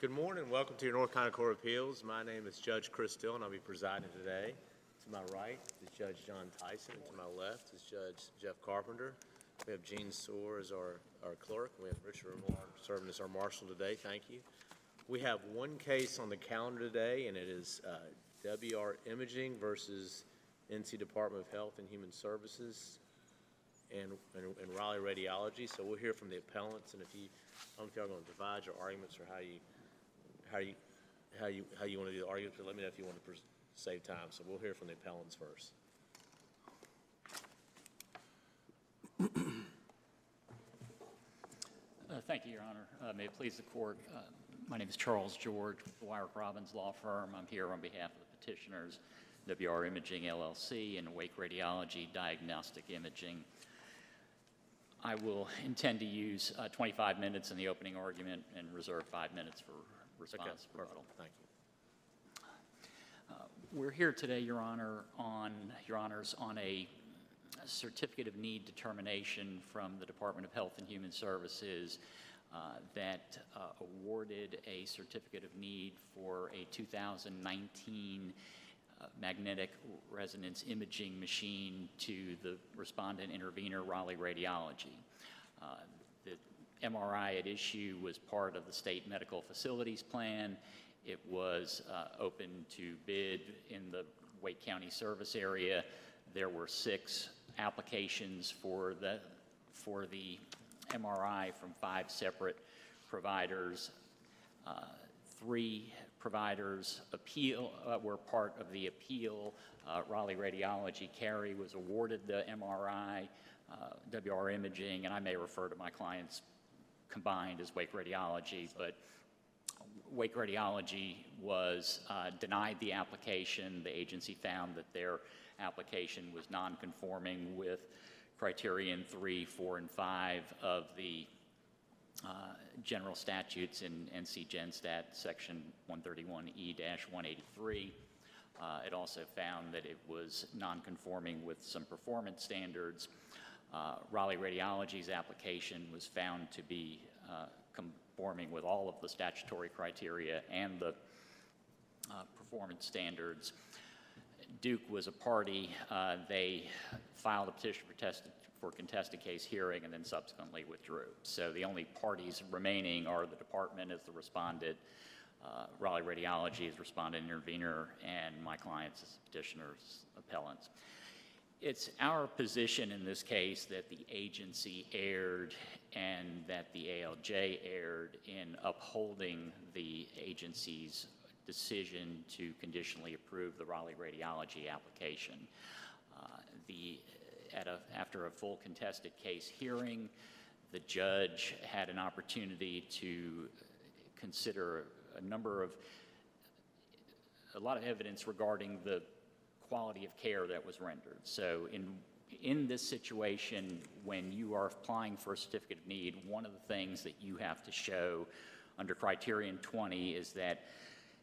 Good morning, welcome to your North Carolina Court of Appeals. My name is Judge Chris Still, and I'll be presiding today. To my right is Judge John Tyson, and to my left is Judge Jeff Carpenter. We have Gene Soar as our, our clerk, we have Richard Moore serving as our marshal today. Thank you. We have one case on the calendar today, and it is uh, WR Imaging versus NC Department of Health and Human Services and, and and Raleigh Radiology. So we'll hear from the appellants, and if you, I don't know if y'all going to divide your arguments or how you, how you, how you, how you want to do the arguments, but let me know if you want to save time. So we'll hear from the appellants first. Uh, Thank you, Your Honor. Uh, May it please the court, uh, my name is Charles George with the Robbins Law Firm. I'm here on behalf of the petitioners, WR Imaging LLC and Wake Radiology Diagnostic Imaging. I will intend to use uh, 25 minutes in the opening argument and reserve five minutes for response rebuttal. perfect. Thank you. We're here today, Your Honor, on, Your Honors, on a certificate of need determination from the Department of Health and Human Services uh, that uh, awarded a certificate of need for a 2019 uh, magnetic resonance imaging machine to the respondent intervener Raleigh Radiology. MRI at issue was part of the state medical facilities plan. It was uh, open to bid in the Wake County service area. There were six applications for the, for the MRI from five separate providers. Uh, Three providers appeal, uh, were part of the appeal. Uh, Raleigh Radiology, Cary was awarded the MRI, uh, WR Imaging, and I may refer to my clients combined as Wake Radiology, but Wake Radiology was uh, denied the application. The agency found that their application was non-conforming with criterion three, four, and five of the uh, general statutes in NC Stat, section 131E-183. Uh, It also found that it was non-conforming with some performance standards. Uh, Raleigh Radiology's application was found to be uh, conforming with all of the statutory criteria and the uh, performance standards. Duke was a party. They filed a petition for tested, for contested case hearing and then subsequently withdrew. So the only parties remaining are the department as the respondent, uh, Raleigh Radiology as respondent intervener, and my clients as petitioners appellants. It's our position in this case that the agency erred and that the ALJ erred in upholding the agency's decision to conditionally approve the Raleigh radiology application. Uh, The, a, after a full contested case hearing, the judge had an opportunity to consider a number of, a lot of evidence regarding the quality of care that was rendered. So in, in this situation, when you are applying for a certificate of need, one of the things that you have to show under criterion 20 is that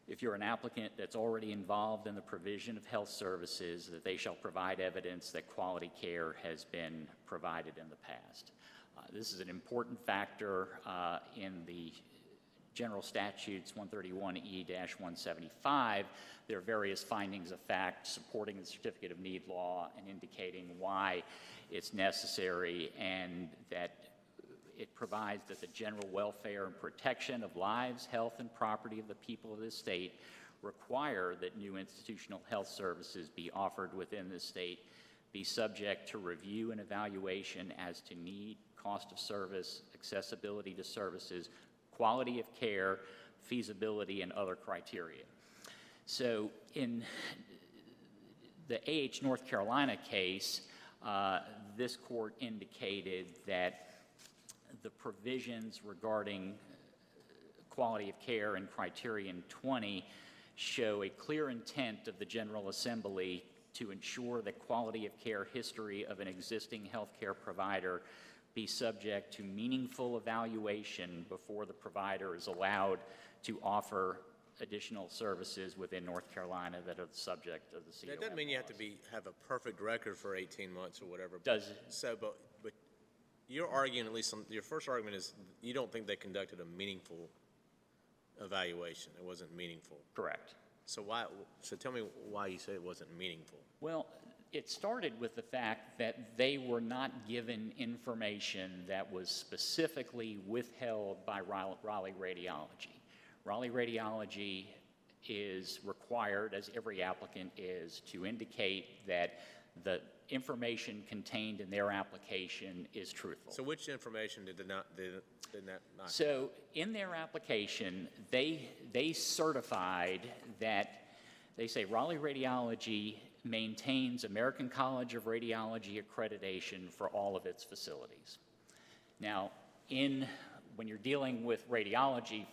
if you're an applicant that's already involved in the provision of health services, that they shall provide evidence that quality care has been provided in the past. Uh, This is an important factor uh, in the general statutes 131E-175, there are various findings of fact supporting the certificate of need law and indicating why it's necessary and that it provides that the general welfare and protection of lives, health, and property of the people of this state require that new institutional health services be offered within the state be subject to review and evaluation as to need, cost of service, accessibility to services, quality of care, feasibility, and other criteria. So in the AH North Carolina case, uh, this court indicated that the provisions regarding quality of care and criterion 20 show a clear intent of the General Assembly to ensure the quality of care history of an existing healthcare provider be subject to meaningful evaluation before the provider is allowed to offer additional services within North Carolina that are the subject of the CON That doesn't mean you have to be, have a perfect record for 18 months or whatever. Does it? So, but, but you're arguing, at least, on- your first argument is you don't think they conducted a meaningful evaluation. It wasn't meaningful. Correct. So why, so tell me why you say it wasn't meaningful. Well, it started with the fact that they were not given information that was specifically withheld by Raleigh Radiology. Raleigh Radiology is required, as every applicant is, to indicate that the information contained in their application is truthful. So which information did they not, did, did that not? So in their application, they, they certified that, they say Raleigh Radiology maintains American College of Radiology accreditation for all of its facilities. Now, in, when you're dealing with radiology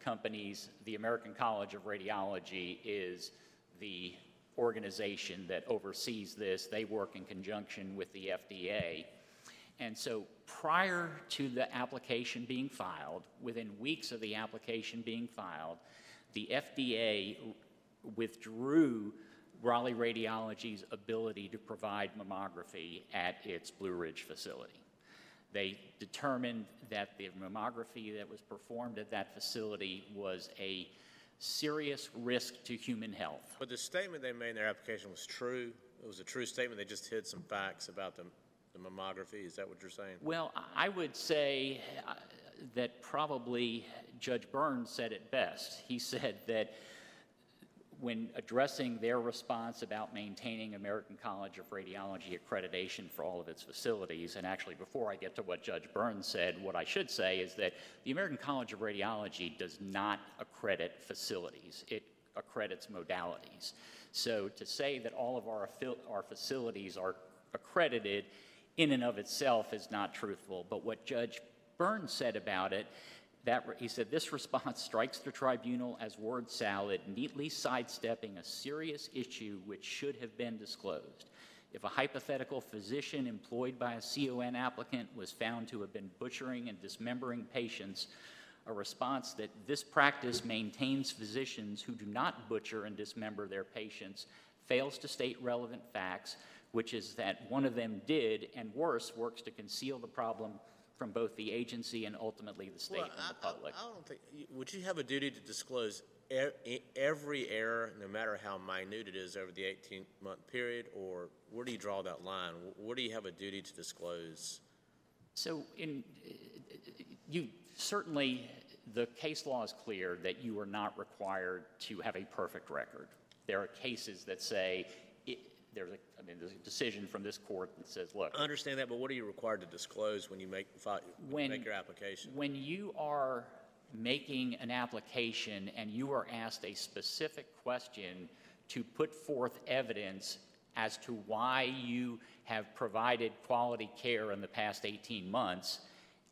companies, the American College of Radiology is the organization that oversees this. They work in conjunction with the FDA. And so prior to the application being filed, within weeks of the application being filed, the FDA withdrew Raleigh Radiology's ability to provide mammography at its Blue Ridge facility. They determined that the mammography that was performed at that facility was a serious risk to human health. But the statement they made in their application was true? It was a true statement? They just hid some facts about the, the mammography? Is that what you're saying? Well, I would say uh, that probably Judge Burns said it best. He said that when addressing their response about maintaining American College of Radiology accreditation for all of its facilities, and actually before I get to what Judge Burns said, what I should say is that the American College of Radiology does not accredit facilities. It accredits modalities. So to say that all of our, our facilities are accredited in and of itself is not truthful. But what Judge Burns said about it that, he said, this response strikes the tribunal as word salad, neatly sidestepping a serious issue which should have been disclosed. If a hypothetical physician employed by a CON applicant was found to have been butchering and dismembering patients, a response that this practice maintains physicians who do not butcher and dismember their patients fails to state relevant facts, which is that one of them did, and worse, works to conceal the problem from both the agency and ultimately the state Well, and the I- I- public. I don't think, would you have a duty to disclose e- every error, no matter how minute it is, over the 18-month period? Or where do you draw that line? Where do you have a duty to disclose? So in, you, certainly, the case law is clear that you are not required to have a perfect record. There are cases that say, there's a, I mean, there's a decision from this court that says, look, I understand that, but what are you required to disclose when you make, fi- when you make your application? When you are making an application and you are asked a specific question to put forth evidence as to why you have provided quality care in the past 18 months,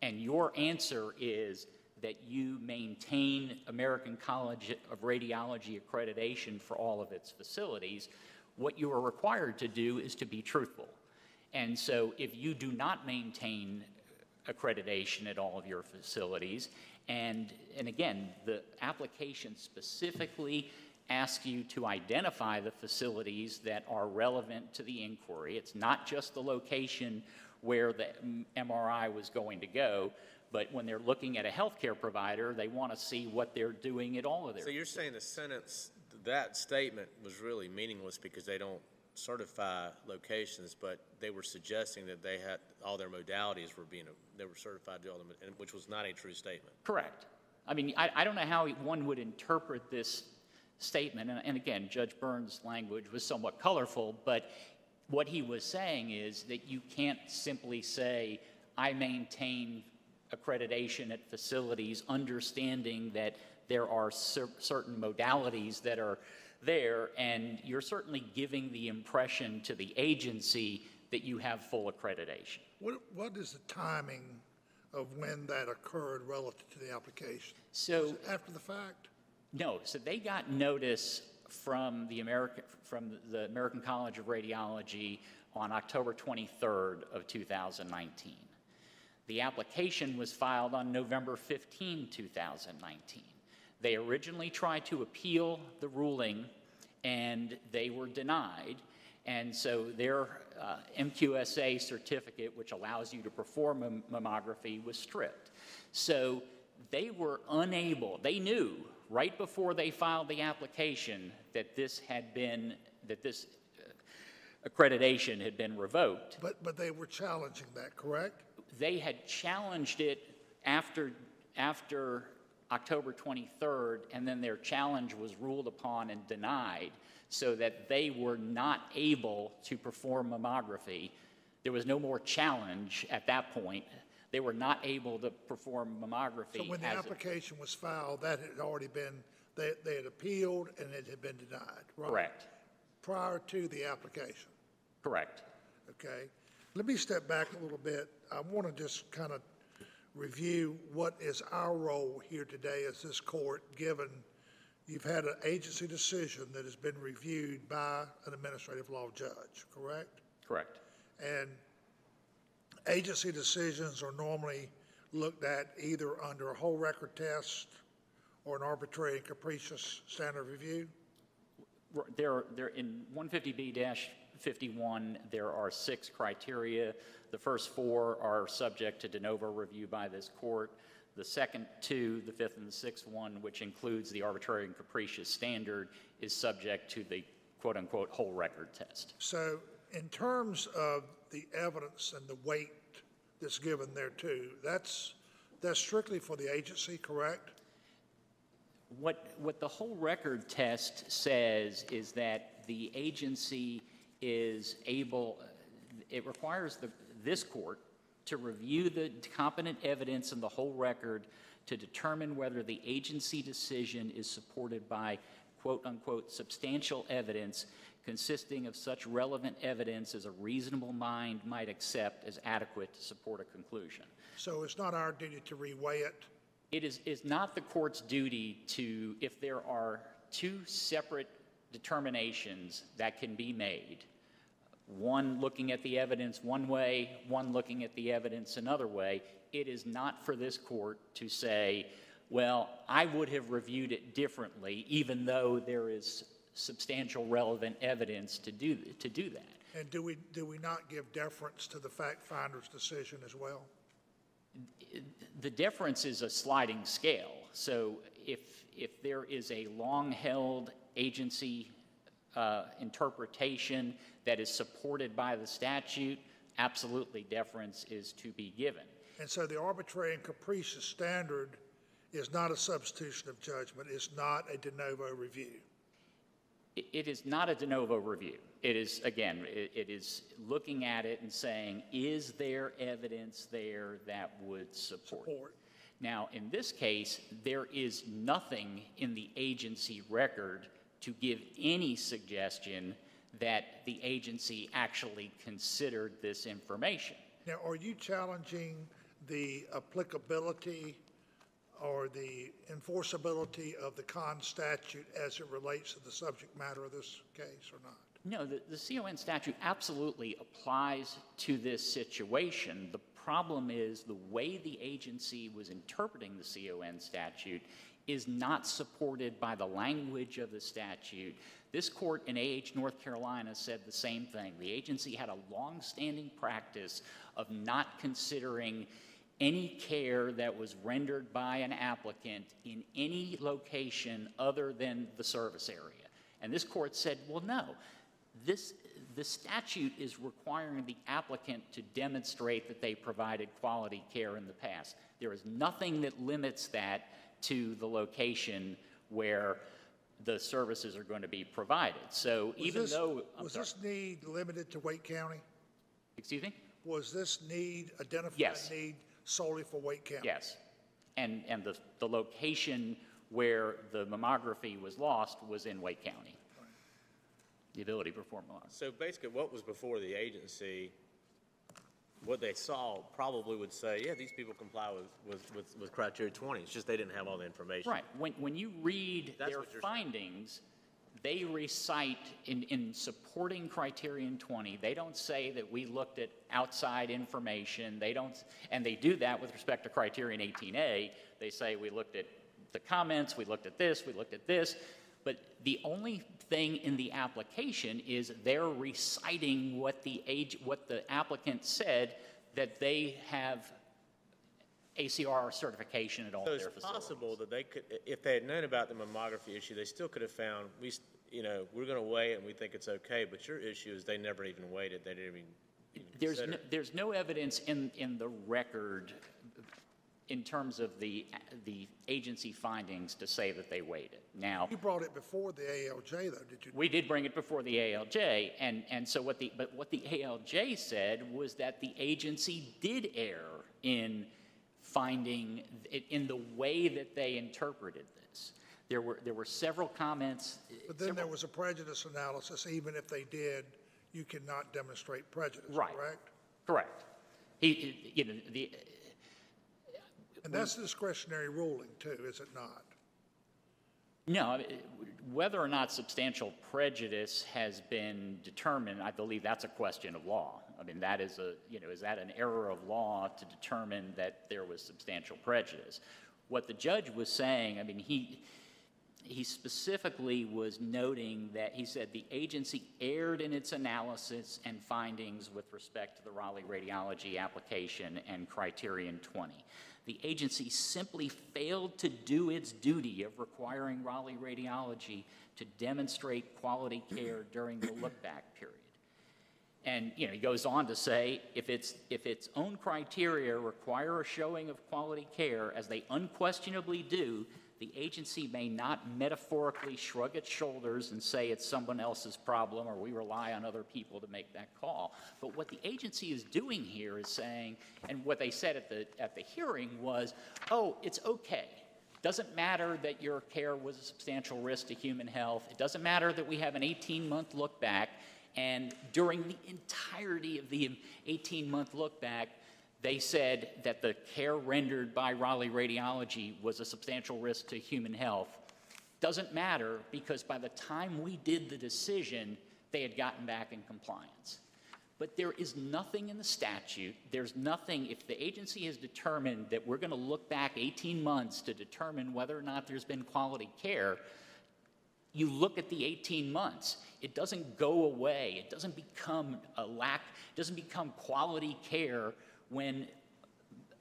and your answer is that you maintain American College of Radiology accreditation for all of its facilities, what you are required to do is to be truthful. And so if you do not maintain accreditation at all of your facilities, and, and again, the application specifically asks you to identify the facilities that are relevant to the inquiry. It's not just the location where the MRI was going to go, but when they're looking at a healthcare provider, they want to see what they're doing at all of their So you're saying the sentence, that statement was really meaningless because they don't certify locations, but they were suggesting that they had, all their modalities were being, they were certified to all them, which was not a true statement. Correct. I mean, I, I don't know how one would interpret this statement, and, and again, Judge Burns' language was somewhat colorful, but what he was saying is that you can't simply say, I maintain accreditation at facilities, understanding that there are cer- certain modalities that are there, and you're certainly giving the impression to the agency that you have full accreditation. What, what is the timing of when that occurred relative to the application? So. After the fact? No, so they got notice from the American, from the American College of Radiology on October 23rd of 2019. The application was filed on November 15, 2019. They originally tried to appeal the ruling, and they were denied. And so their uh, MQSA certificate, which allows you to perform mam- mammography, was stripped. So they were unable, they knew right before they filed the application that this had been, that this uh, accreditation had been revoked. But, but they were challenging that, correct? They had challenged it after, after October 23rd, and then their challenge was ruled upon and denied, so that they were not able to perform mammography. There was no more challenge at that point. They were not able to perform mammography. So when the application was filed, that had already been, they, they had appealed and it had been denied, right? Correct, Prior to the application, correct. okay? Let me step back a little bit. I want to just kind of review what is our role here today as this court, given you've had an agency decision that has been reviewed by an administrative law judge, correct? Correct. And agency decisions are normally looked at either under a whole record test or an arbitrary and capricious standard review. There, there, in 150B-51, there are six criteria. The first four are subject to de novo review by this court. The second two, the fifth and the sixth one, which includes the arbitrary and capricious standard, is subject to the quote-unquote whole record test. So in terms of the evidence and the weight that's given there too, that's, that's strictly for the agency, correct? What, what the whole record test says is that the agency is able, it requires the, this court to review the competent evidence in the whole record to determine whether the agency decision is supported by quote-unquote substantial evidence consisting of such relevant evidence as a reasonable mind might accept as adequate to support a conclusion. So it's not our duty to reweigh it? It is, is not the court's duty to, if there are two separate determinations that can be made, one looking at the evidence one way, one looking at the evidence another way, it is not for this court to say, well, I would have reviewed it differently, even though there is substantial relevant evidence to do, to do that. And do we, do we not give deference to the fact finder's decision as well? the difference is a sliding scale. So if, if there is a long-held agency uh, interpretation that is supported by the statute, absolutely deference is to be given. And so the arbitrary and capricious standard is not a substitution of judgment, it's not a de novo review. It- It is not a de novo review. It is, again, it, it is looking at it and saying, is there evidence there that would support? Support. Now, in this case, there is nothing in the agency record to give any suggestion that the agency actually considered this information. Now, are you challenging the applicability or the enforceability of the CON statute as it relates to the subject matter of this case or not? No, the, the CON statute absolutely applies to this situation. The problem is the way the agency was interpreting the CON statute is not supported by the language of the statute. This court in AH North Carolina said the same thing. The agency had a long-standing practice of not considering any care that was rendered by an applicant in any location other than the service area. And this court said, well, no, this, the statute is requiring the applicant to demonstrate that they provided quality care in the past. There is nothing that limits that to the location where the services are going to be provided. So Was even this- though, I'm Was sorry, this need limited to Wake County? excuse me? Was this need, identified Yes. need solely for Wake County? Yes. And, and the, the location where the mammography was lost was in Wake County. The ability to perform mammography. So basically, what was before the agency, what they saw probably would say, yeah, these people comply with, with, with, with criteria twenty, it's just they didn't have all the information. Right. When, when you read That's their findings, they recite in, in supporting criterion 20, they don't say that we looked at outside information. They don't, and they do that with respect to criterion 18A. They say we looked at the comments, we looked at this, we looked at this. But the only thing in the application is they're reciting what the age, what the applicant said that they have ACR certification at all So their it's facilities. possible that they could, if they had known about the mammography issue, they still could have found, we, you know, we're gonna weigh it and we think it's okay, but your issue is they never even weighed it, they didn't even even There's, no- there's no evidence in, in the record in terms of the, the agency findings to say that they weighed it. Now, You brought it before the ALJ, though, did you? we did bring it before the ALJ, and, and so what the, but what the ALJ said was that the agency did err in finding, in the way that they interpreted this. There were, there were several comments. But then there was a prejudice analysis, even if they did, you cannot demonstrate prejudice, Right. correct? Correct. He- He, you know, the, And that's discretionary ruling too, is it not? No, whether or not substantial prejudice has been determined, I believe that's a question of law. I mean, that is a, you know, is that an error of law to determine that there was substantial prejudice? What the judge was saying, I mean, he, he specifically was noting that he said the agency erred in its analysis and findings with respect to the Raleigh radiology application and criterion 20. The agency simply failed to do its duty of requiring Raleigh radiology to demonstrate quality care during the look-back period. And, you know, he goes on to say, if its, if its own criteria require a showing of quality care, as they unquestionably do, the agency may not metaphorically shrug its shoulders and say it's someone else's problem or we rely on other people to make that call. But what the agency is doing here is saying, and what they said at the, at the hearing was, oh, it's okay. Doesn't matter that your care was a substantial risk to human health. It doesn't matter that we have an 18-month look back. And during the entirety of the 18-month look back, they said that the care rendered by Raleigh Radiology was a substantial risk to human health. Doesn't matter because by the time we did the decision, they had gotten back in compliance. But there is nothing in the statute, there's nothing, if the agency has determined that we're going to look back 18 months to determine whether or not there's been quality care, you look at the 18 months, it doesn't go away. It doesn't become a lack, it doesn't become quality care when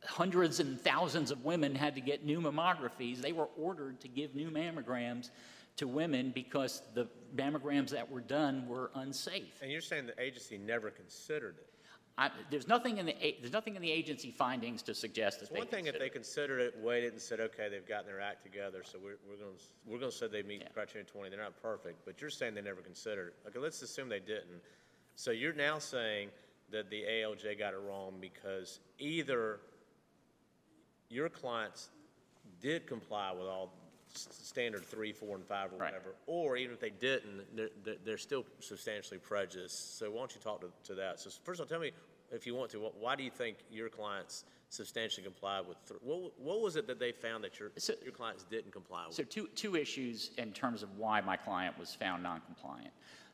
hundreds and thousands of women had to get new mammographies. They were ordered to give new mammograms to women because the mammograms that were done were unsafe. And you're saying the agency never considered it? I, there's nothing in the there's nothing in the agency findings to suggest that It's they one thing if they considered- it, waited, and said, okay, they've gotten their act together, so we're, we're gonna, we're gonna say they meet Yeah. criteria twenty, they're not perfect, but you're saying they never considered it. Okay, let's assume they didn't. So you're now saying that the ALJ got it wrong because either your clients did comply with all standard three, four, and five or Right. whatever, or even if they didn't, they're, they're- still substantially prejudiced. So why don't you talk to, to that? So first of all, tell me, if you want to, wh- why do you think your clients substantially complied with, th- what, what was it that they found that your, So- your clients didn't comply with? So two, two issues in terms of why my client was found non-compliant.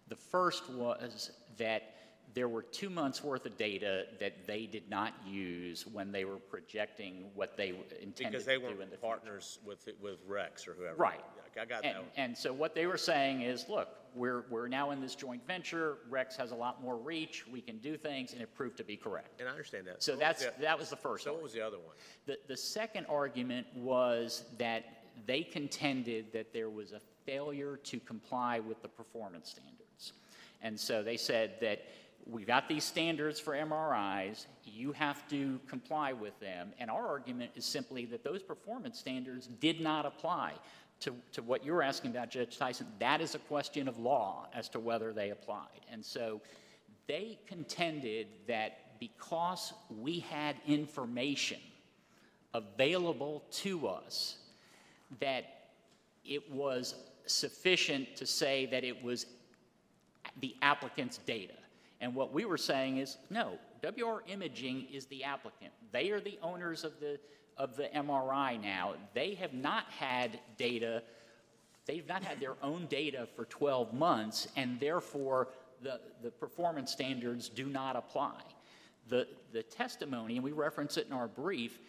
The first was that there were two months' worth of data that they did not use when they were projecting what they intended Because to they do in weren't future. partners with, with Rex or whoever. Right. I got And, that one. and so what they were saying is, look, we're, we're now in this joint venture, Rex has a lot more reach, we can do things, and it proved to be correct. And I understand that. So what was that's, the- that was the first So what was the other one? The, the second argument was that they contended that there was a failure to comply with the performance standards. And so they said that we've got these standards for MRIs, you have to comply with them. And our argument is simply that those performance standards did not apply. To, to what you're asking about, Judge Tyson, that is a question of law as to whether they applied. And so they contended that because we had information available to us that it was sufficient to say that it was the applicant's data. And what we were saying is, no, WR Imaging is the applicant. They are the owners of the, of the MRI now. They have not had data, they've not had their own data for 12 months, and therefore the, the performance standards do not apply. The, the testimony, and we reference it in our brief,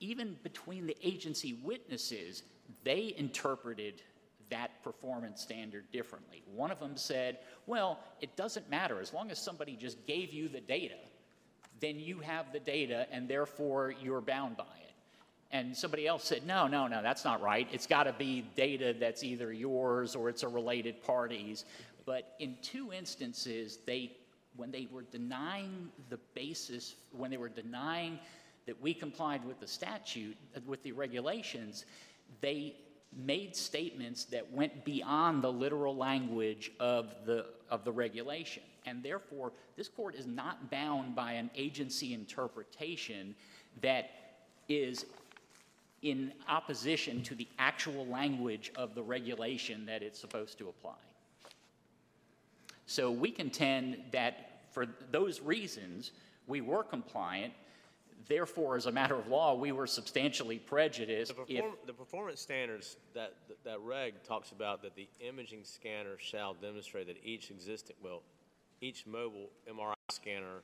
even between the agency witnesses, they interpreted that performance standard differently. One of them said, well, it doesn't matter. As long as somebody just gave you the data, then you have the data and therefore you're bound by it. And somebody else said, no, no, no, that's not right. It's got to be data that's either yours or it's a related parties. But in two instances, they, when they were denying the basis, when they were denying that we complied with the statute, with the regulations, they made statements that went beyond the literal language of the, of the regulation. And therefore, this court is not bound by an agency interpretation that is in opposition to the actual language of the regulation that it's supposed to apply. So we contend that for those reasons, we were compliant. Therefore, as a matter of law, we were substantially prejudiced The if, the performance standards, that, that reg talks about that the imaging scanner shall demonstrate that each existing, well, each mobile MRI scanner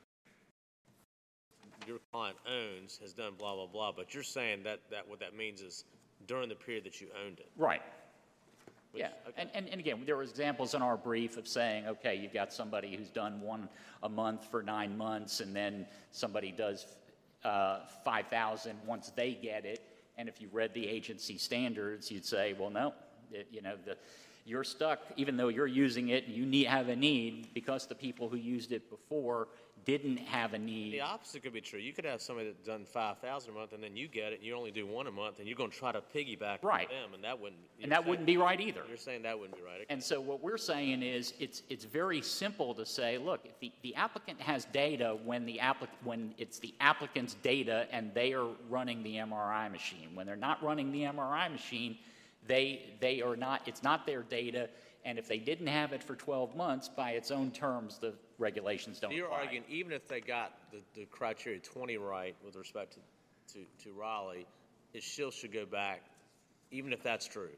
your client owns has done blah, blah, blah, but you're saying that, that what that means is during the period that you owned it. right. Which- Yeah, okay. and, and, and again, there were examples in our brief of saying, okay, you've got somebody who's done one a month for nine months, and then somebody does uh, 5,000 once they get it, and if you read the agency standards, you'd say, well, no, it- you know, the, you're stuck, even though you're using it and you need, have a need, because the people who used it before didn't have a need. The opposite could be true. You could have somebody that's done five thousand a month, and then you get it, and you only do one a month, and you're gonna try to piggyback Right. with them, and that wouldn't. And that saying- wouldn't be right either. You're saying that wouldn't be right. And so what we're saying is, it's, it's very simple to say, look, if the, the applicant has data when the applic, when it's the applicant's data and they are running the MRI machine. When they're not running the MRI machine, they, they are not, it's not their data, and if they didn't have it for 12 months, by its own terms, the regulations don't You're apply. arguing, even if they got the, the criteria twenty right with respect to, to, to Raleigh, it still should go back, even if that's true.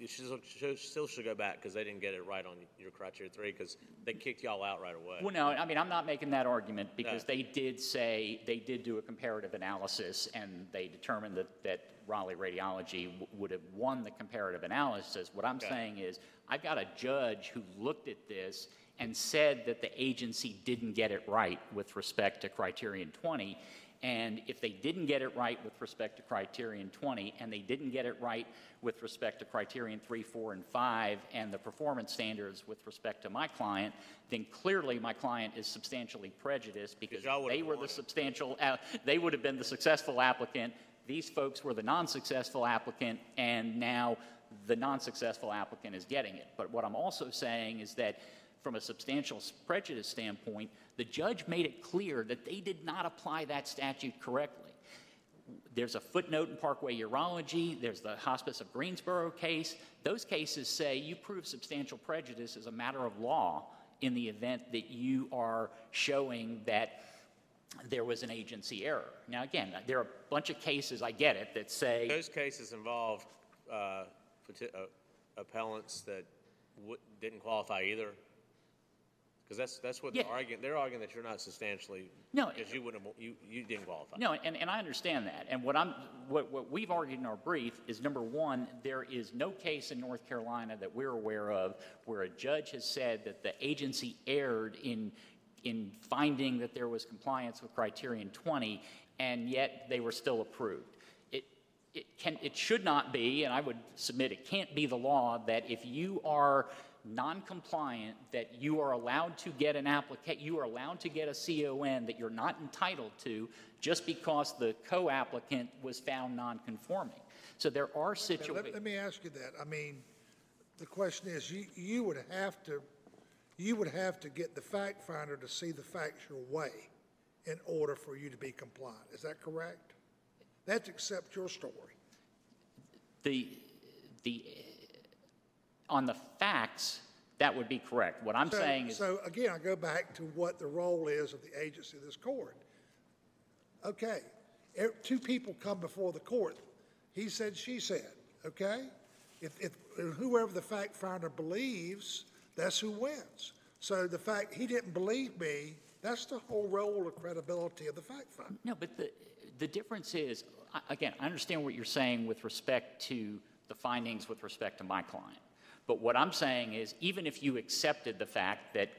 It should, should- still should go back because they didn't get it right on your criteria three, because they kicked y'all out right away. Well, no, I mean, I'm not making that argument because No. they did say, they did do a comparative analysis and they determined that, that Raleigh Radiology w- would have won the comparative analysis. What I'm Okay. saying is, I've got a judge who looked at this and said that the agency didn't get it right with respect to criterion 20. And if they didn't get it right with respect to criterion 20, and they didn't get it right with respect to criterion 3, 4, and 5, and the performance standards with respect to my client, then clearly my client is substantially prejudiced because they were the substantial, uh, they would have been the successful applicant. These folks were the non-successful applicant, and now the non-successful applicant is getting it. But what I'm also saying is that from a substantial prejudice standpoint, the judge made it clear that they did not apply that statute correctly. There's a footnote in Parkway Urology, there's the Hospice of Greensboro case. Those cases say you prove substantial prejudice as a matter of law in the event that you are showing that there was an agency error. Now, again, there are a bunch of cases, I get it, that say, Those cases involve, uh, uh, appellants that didn't qualify either? Because that's, that's what they're arguing, they're arguing that you're not substantially. No. Because you wouldn't, you, you didn't qualify. No, and, and I understand that. And what I'm, what, what we've argued in our brief is number one, there is no case in North Carolina that we're aware of where a judge has said that the agency erred in, in finding that there was compliance with criterion 20, and yet they were still approved. It, it can, it should not be, and I would submit it can't be the law that if you are non-compliant, that you are allowed to get an applica, you are allowed to get a CON that you're not entitled to just because the co-applicant was found non-conforming. So there are Now, Let, situations. let me ask you that. I mean, the question is, you, you would have to, you would have to get the fact finder to see the facts your way in order for you to be compliant. Is that correct? That's accept your story. The, the, on the facts, that would be correct. What I'm So- saying is, So again, I go back to what the role is of the agency of this court. Okay, two people come before the court. He said, she said, okay? If, if, whoever the fact finder believes, that's who wins. So the fact he didn't believe me, that's the whole role of credibility of the fact finder. no, but the, the difference is, again, I understand what you're saying with respect to the findings with respect to my client. But what I'm saying is, even if you accepted the fact that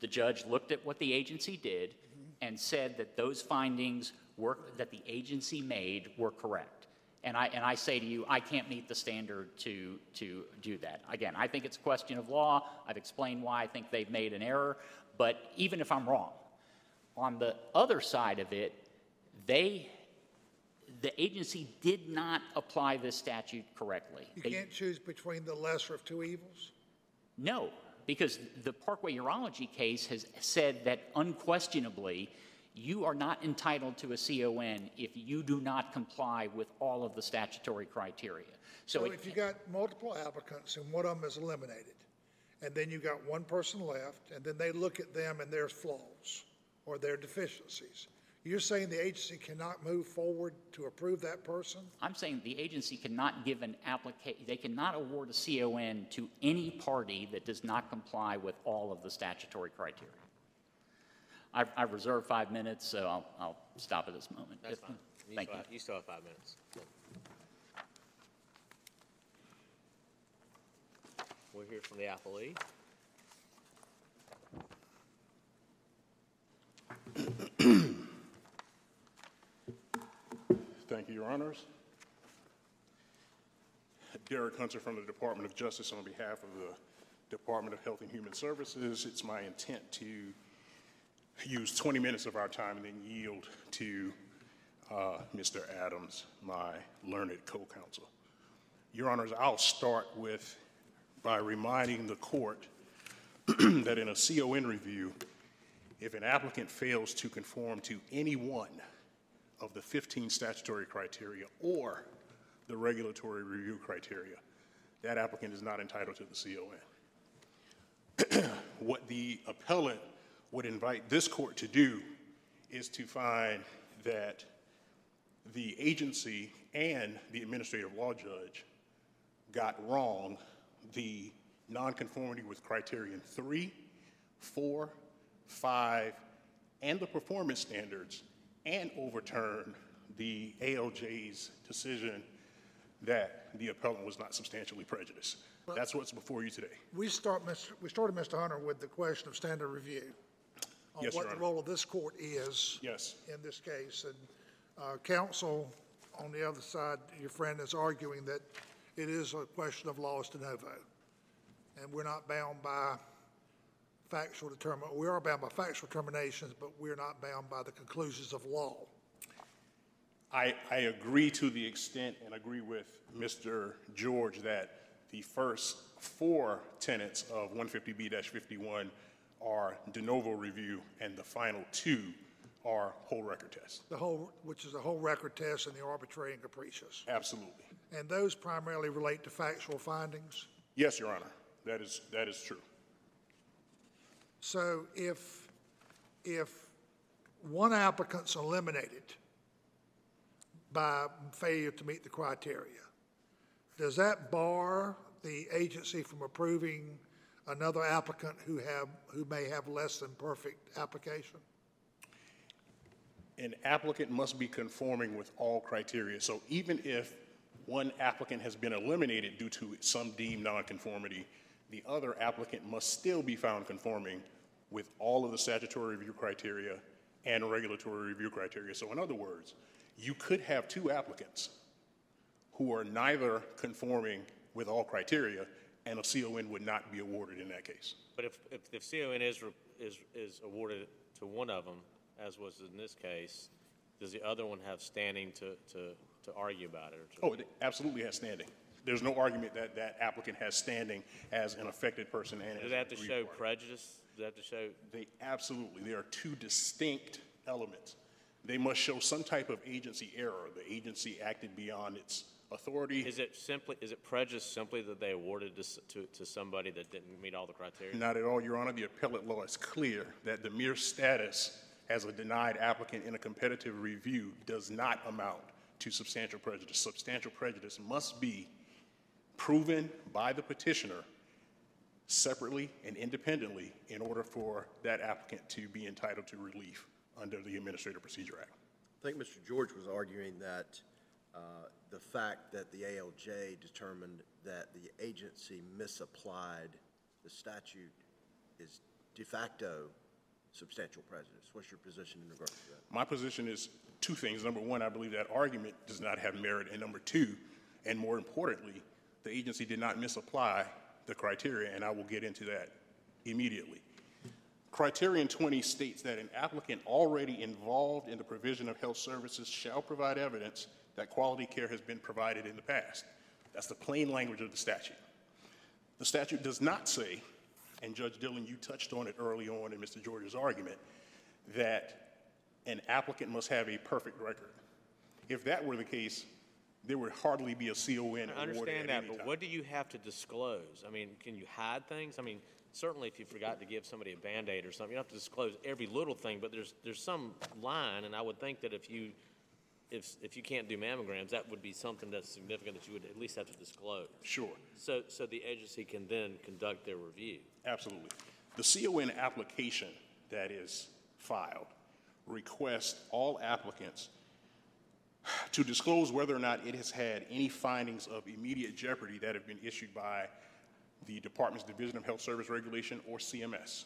the judge looked at what the agency did and said that those findings were, that the agency made were correct, And I, and I say to you, I can't meet the standard to, to do that. Again, I think it's a question of law. I've explained why I think they've made an error. But even if I'm wrong, on the other side of it, they, the agency did not apply this statute correctly. You They- can't choose between the lesser of two evils? no, because the Parkway Urology case has said that unquestionably, you are not entitled to a CON if you do not comply with all of the statutory criteria. So So it if you got multiple applicants and one of them is eliminated, and then you got one person left, and then they look at them and there's flaws or their deficiencies, you're saying the agency cannot move forward to approve that person? I'm saying the agency cannot give an applica, they cannot award a CON to any party that does not comply with all of the statutory criteria. I've, I've reserved five minutes, so I'll, I'll stop at this moment. That's If- fine. You Thank still you. have- You still have five minutes. We'll hear from the appellee. Thank you, Your Honors. Derek Hunter from the Department of Justice on behalf of the Department of Health and Human Services. It's my intent to use 20 minutes of our time and then yield to uh, Mr. Adams, my learned co-counsel. Your Honors, I'll start with, by reminding the court that in a CON review, if an applicant fails to conform to any one of the 15 statutory criteria or the regulatory review criteria, that applicant is not entitled to the CON. What the appellant would invite this court to do is to find that the agency and the administrative law judge got wrong the nonconformity with criterion three, four, five, and the performance standards, and overturn the ALJ's decision that the appellant was not substantially prejudiced. That's what's before you today. We start, we started, Mr. Hunter, with the question of standard review. On Yes, Your what the Honor. role of this court is. Yes. In this case. And, uh, counsel on the other side, your friend is arguing that it is a question of law as de novo. And we're not bound by factual determin, we are bound by factual determinations, but we're not bound by the conclusions of law. I, I agree to the extent and agree with Mr. George that the first four tenets of 150B-51 are de novo review, and the final two are whole record tests. The whole, which is the whole record test and the arbitrary and capricious. Absolutely. And those primarily relate to factual findings. Yes, Your Honor, that is, that is true. So if, if one applicant's eliminated by failure to meet the criteria, does that bar the agency from approving another applicant who have, who may have less than perfect application? An applicant must be conforming with all criteria. So even if one applicant has been eliminated due to some deemed nonconformity, the other applicant must still be found conforming with all of the statutory review criteria and regulatory review criteria. So in other words, you could have two applicants who are neither conforming with all criteria, and a CON would not be awarded in that case. But if, if, if CON is, re- is, is awarded to one of them, as was in this case, does the other one have standing to, to, to argue about it? or to- Oh, it absolutely has standing. There's no argument that that applicant has standing as an affected person and as. Do they have to show party. prejudice? Do they have to show, They absolutely, there are two distinct elements. They must show some type of agency error. The agency acted beyond its authority. is it simply, is it prejudice simply that they awarded this to, to somebody that didn't meet all the criteria? Not at all, Your Honor. The appellate law is clear that the mere status as a denied applicant in a competitive review does not amount to substantial prejudice. Substantial prejudice must be proven by the petitioner separately and independently in order for that applicant to be entitled to relief under the Administrative Procedure Act. I think Mr. George was arguing that uh, the fact that the ALJ determined that the agency misapplied the statute is de facto substantial prejudice. What's your position in regards to that? My position is two things. Number one, I believe that argument does not have merit. And number two, and more importantly, the agency did not misapply the criteria, and I will get into that immediately. Criterion 20 states that an applicant already involved in the provision of health services shall provide evidence that quality care has been provided in the past. That's the plain language of the statute. The statute does not say, and Judge Dillon, you touched on it early on in Mr. George's argument, that an applicant must have a perfect record. If that were the case, there would hardly be a CON I understand that, but time. what do you have to disclose? I mean, can you hide things? I mean, certainly if you forgot to give somebody a Band-Aid or something, you don't have to disclose every little thing, but there's, there's some line, and I would think that if you, if, if you can't do mammograms, that would be something that's significant that you would at least have to disclose. Sure, So, so the agency can then conduct their review. absolutely. The CON application that is filed requests all applicants to disclose whether or not it has had any findings of immediate jeopardy that have been issued by the Department's Division of Health Service Regulation or CMS.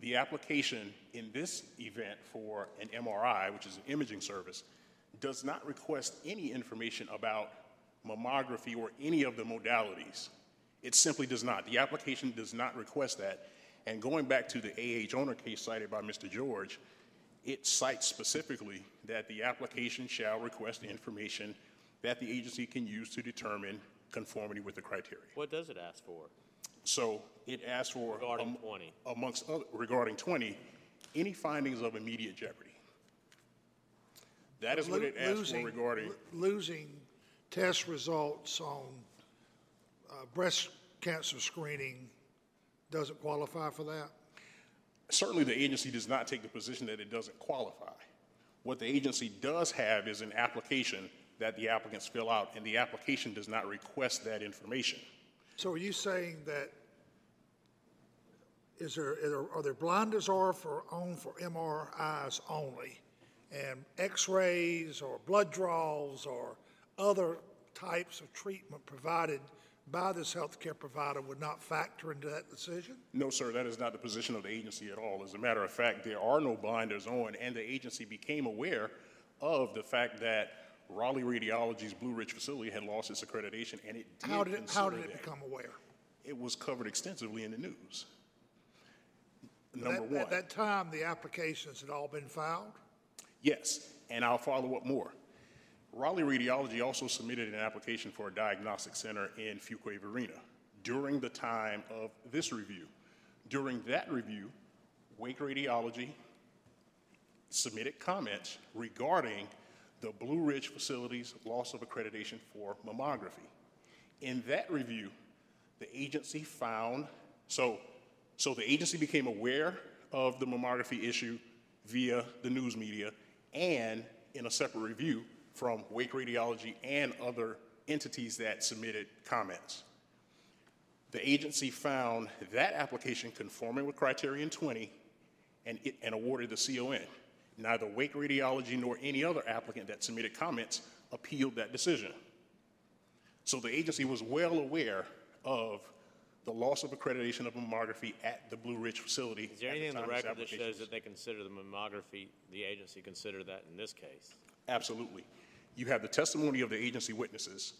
The application in this event for an MRI, which is an imaging service, does not request any information about mammography or any of the modalities. It simply does not. The application does not request that. And going back to the AH owner case cited by Mr. George, it cites specifically that the application shall request information that the agency can use to determine conformity with the criteria. What does it ask for? So it asks for. Regarding am- 20. Amongst other, regarding 20, any findings of immediate jeopardy. That is what it asks for losing- regarding, lo- Losing test results on uh, breast cancer screening doesn't qualify for that? certainly the agency does not take the position that it doesn't qualify. What the agency does have is an application that the applicants fill out, and the application does not request that information. So are you saying that, is there, are there- are there blinders are for, on for MRIs only? And x-rays or blood draws or other types of treatment provided by this healthcare provider would not factor into that decision? No, sir, that is not the position of the agency at all. As a matter of fact, there are no blinders on, and the agency became aware of the fact that Raleigh Radiology's Blue Ridge facility had lost its accreditation, and it How did did, it- how did it become aware? It was covered extensively in the news. Number one. At that time, the applications had all been filed? Yes, and I'll follow up more. Raleigh Radiology also submitted an application for a diagnostic center in Fuquay Varina during the time of this review. During that review, Wake Radiology submitted comments regarding the Blue Ridge facility's loss of accreditation for mammography. In that review, the agency found, so, so the agency became aware of the mammography issue via the news media and in a separate review from Wake Radiology and other entities that submitted comments. The agency found that application conforming with criterion 20 and, it, and awarded the CON. Neither Wake Radiology nor any other applicant that submitted comments appealed that decision. So the agency was well aware of the loss of accreditation of mammography at the Blue Ridge facility. Is there anything in the record that shows that they consider the mammography, the agency considered that in this case? Absolutely. You have the testimony of the agency witnesses.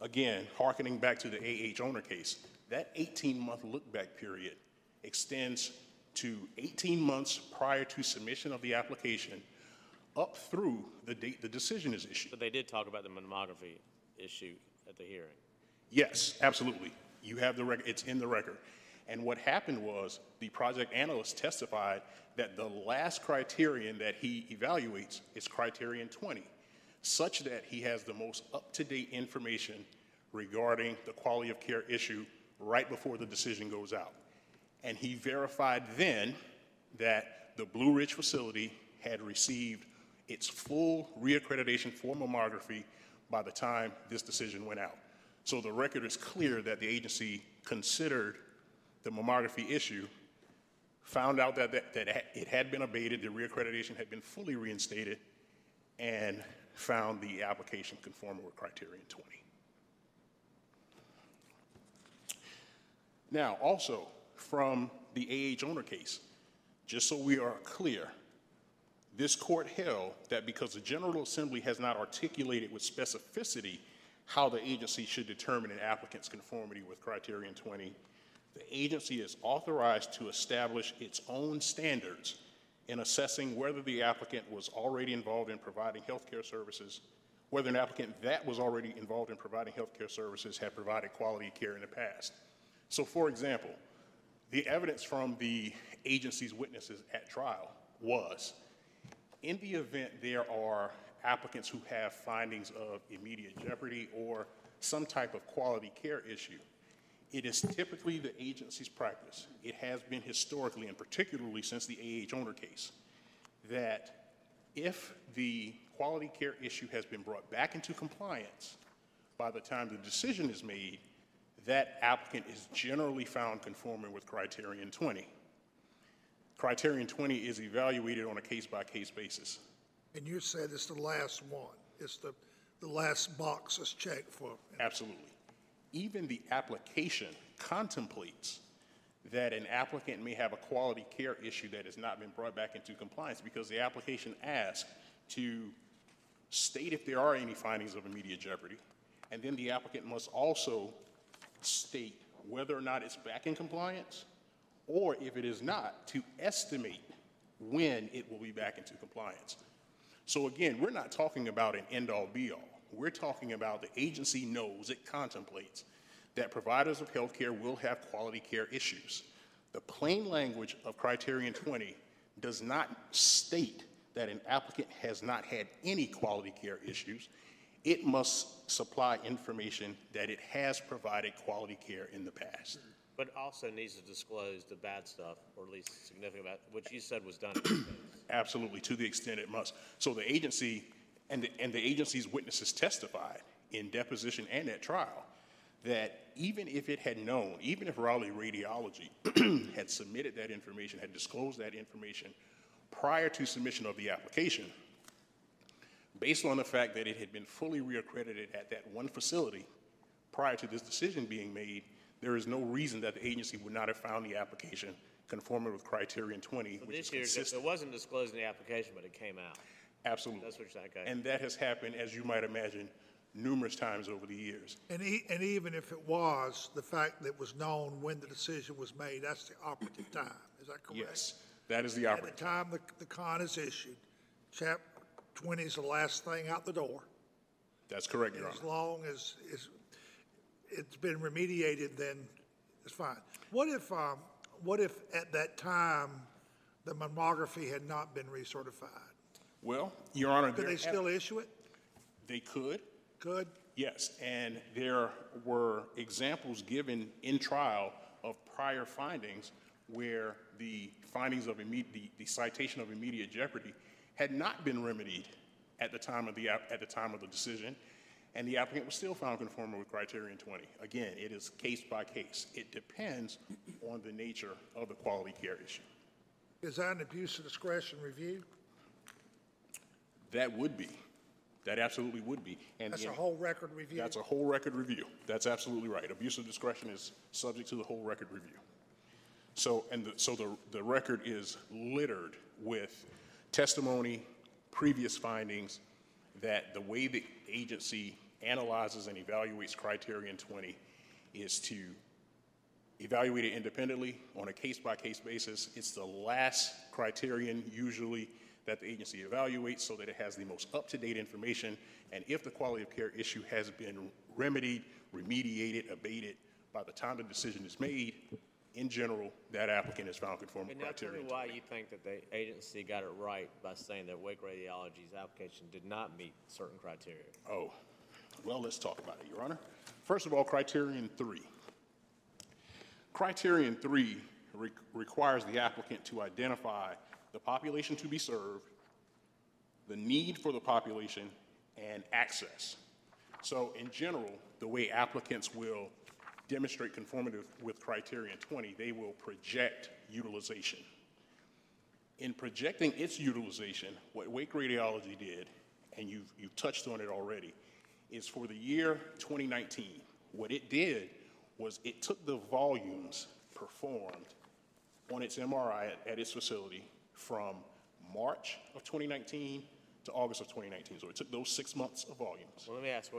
Again, hearkening back to the AH owner case, that 18-month look-back period extends to 18 months prior to submission of the application up through the date the decision is issued. But they did talk about the mammography issue at the hearing. Yes, absolutely. You have the record, it's in the record. And what happened was, the project analyst testified that the last criterion that he evaluates is criterion 20, such that he has the most up-to-date information regarding the quality of care issue right before the decision goes out. And he verified then that the Blue Ridge facility had received its full reaccreditation for mammography by the time this decision went out. So the record is clear that the agency considered the mammography issue, found out that, that, that it had been abated, the reaccreditation had been fully reinstated, and found the application conforming with criterion 20. Now, also, from the AH owner case, just so we are clear, this court held that because the General Assembly has not articulated with specificity how the agency should determine an applicant's conformity with Criterion 20, the agency is authorized to establish its own standards in assessing whether the applicant was already involved in providing healthcare services, whether an applicant that was already involved in providing healthcare services had provided quality care in the past. So, for example, the evidence from the agency's witnesses at trial was in the event there are applicants who have findings of immediate jeopardy or some type of quality care issue, it is typically the agency's practice, it has been historically and particularly since the AH owner case, that if the quality care issue has been brought back into compliance by the time the decision is made, that applicant is generally found conforming with Criterion 20. Criterion 20 is evaluated on a case-by-case basis. And you said it's the last one, it's the, the last box is checked for. Absolutely. Even the application contemplates that an applicant may have a quality care issue that has not been brought back into compliance because the application asks to state if there are any findings of immediate jeopardy, and then the applicant must also state whether or not it's back in compliance, or if it is not, to estimate when it will be back into compliance. So again, we're not talking about an end-all be-all. We're talking about the agency knows, it contemplates, that providers of health care will have quality care issues. The plain language of Criterion 20 does not state that an applicant has not had any quality care issues. It must supply information that it has provided quality care in the past. But also needs to disclose the bad stuff, or at least significant, bad- which you said was done. Absolutely, to the extent it must. So the agency, and the, and the agency's witnesses testified in deposition and at trial that even if it had known, even if Raleigh Radiology had submitted that information, had disclosed that information prior to submission of the application, based on the fact that it had been fully reaccredited at that one facility prior to this decision being made, there is no reason that the agency would not have found the application conforming with Criterion 20, which is This year, consistent. it wasn't disclosed in the application, but it came out. Absolutely. That's what you're saying, okay. And that has happened, as you might imagine, numerous times over the years. And e, and even if it was, the fact that it was known when the decision was made, that's the operative time, is that correct? Yes, that is the At the operative. time the, the CON is issued, chap twenty is the last thing out the door. That's correct, Your As Honor. long as, as it's been remediated, then it's fine. What if, um, what if at that time, the mammography had not been recertified? Well, Your Honor, Could they still issue it? they could, Could? yes, and there were examples given in trial of prior findings where the findings of immediate, the, the citation of immediate jeopardy had not been remedied at the time of the, at the time of the decision, and the applicant was still found conforming with Criterion 20. Again, it is case by case. It depends on the nature of the quality care issue. Is that an abuse of discretion review? That would be. That absolutely would be. And That's the- a whole record review? That's a whole record review. That's absolutely right. Abuse of discretion is subject to the whole record review. So, and the, so the, the record is littered with testimony, previous findings, that the way the agency analyzes and evaluates Criterion 20 is to evaluate it independently on a case-by-case basis. It's the last criterion usually that the agency evaluates so that it has the most up-to-date information. And if the quality of care issue has been remedied, remediated, abated by the time the decision is made, in general, that applicant is found conforming And now tell me why you think that the agency got it right by saying that Wake Radiology's application did not meet certain criteria. Oh, well, let's talk about it, Your Honor. First of all, criterion three. Criterion three re- requires the applicant to identify the population to be served, the need for the population, and access. So in general, the way applicants will demonstrate conformity with criterion 20, they will project utilization. In projecting its utilization, what Wake Radiology did, and you've, you've touched on it already, is for the year 2019, what it did was it took the volumes performed on its MRI at, at its facility from March of 2019 to August of 2019. So it took those six months of volumes. Well, let me ask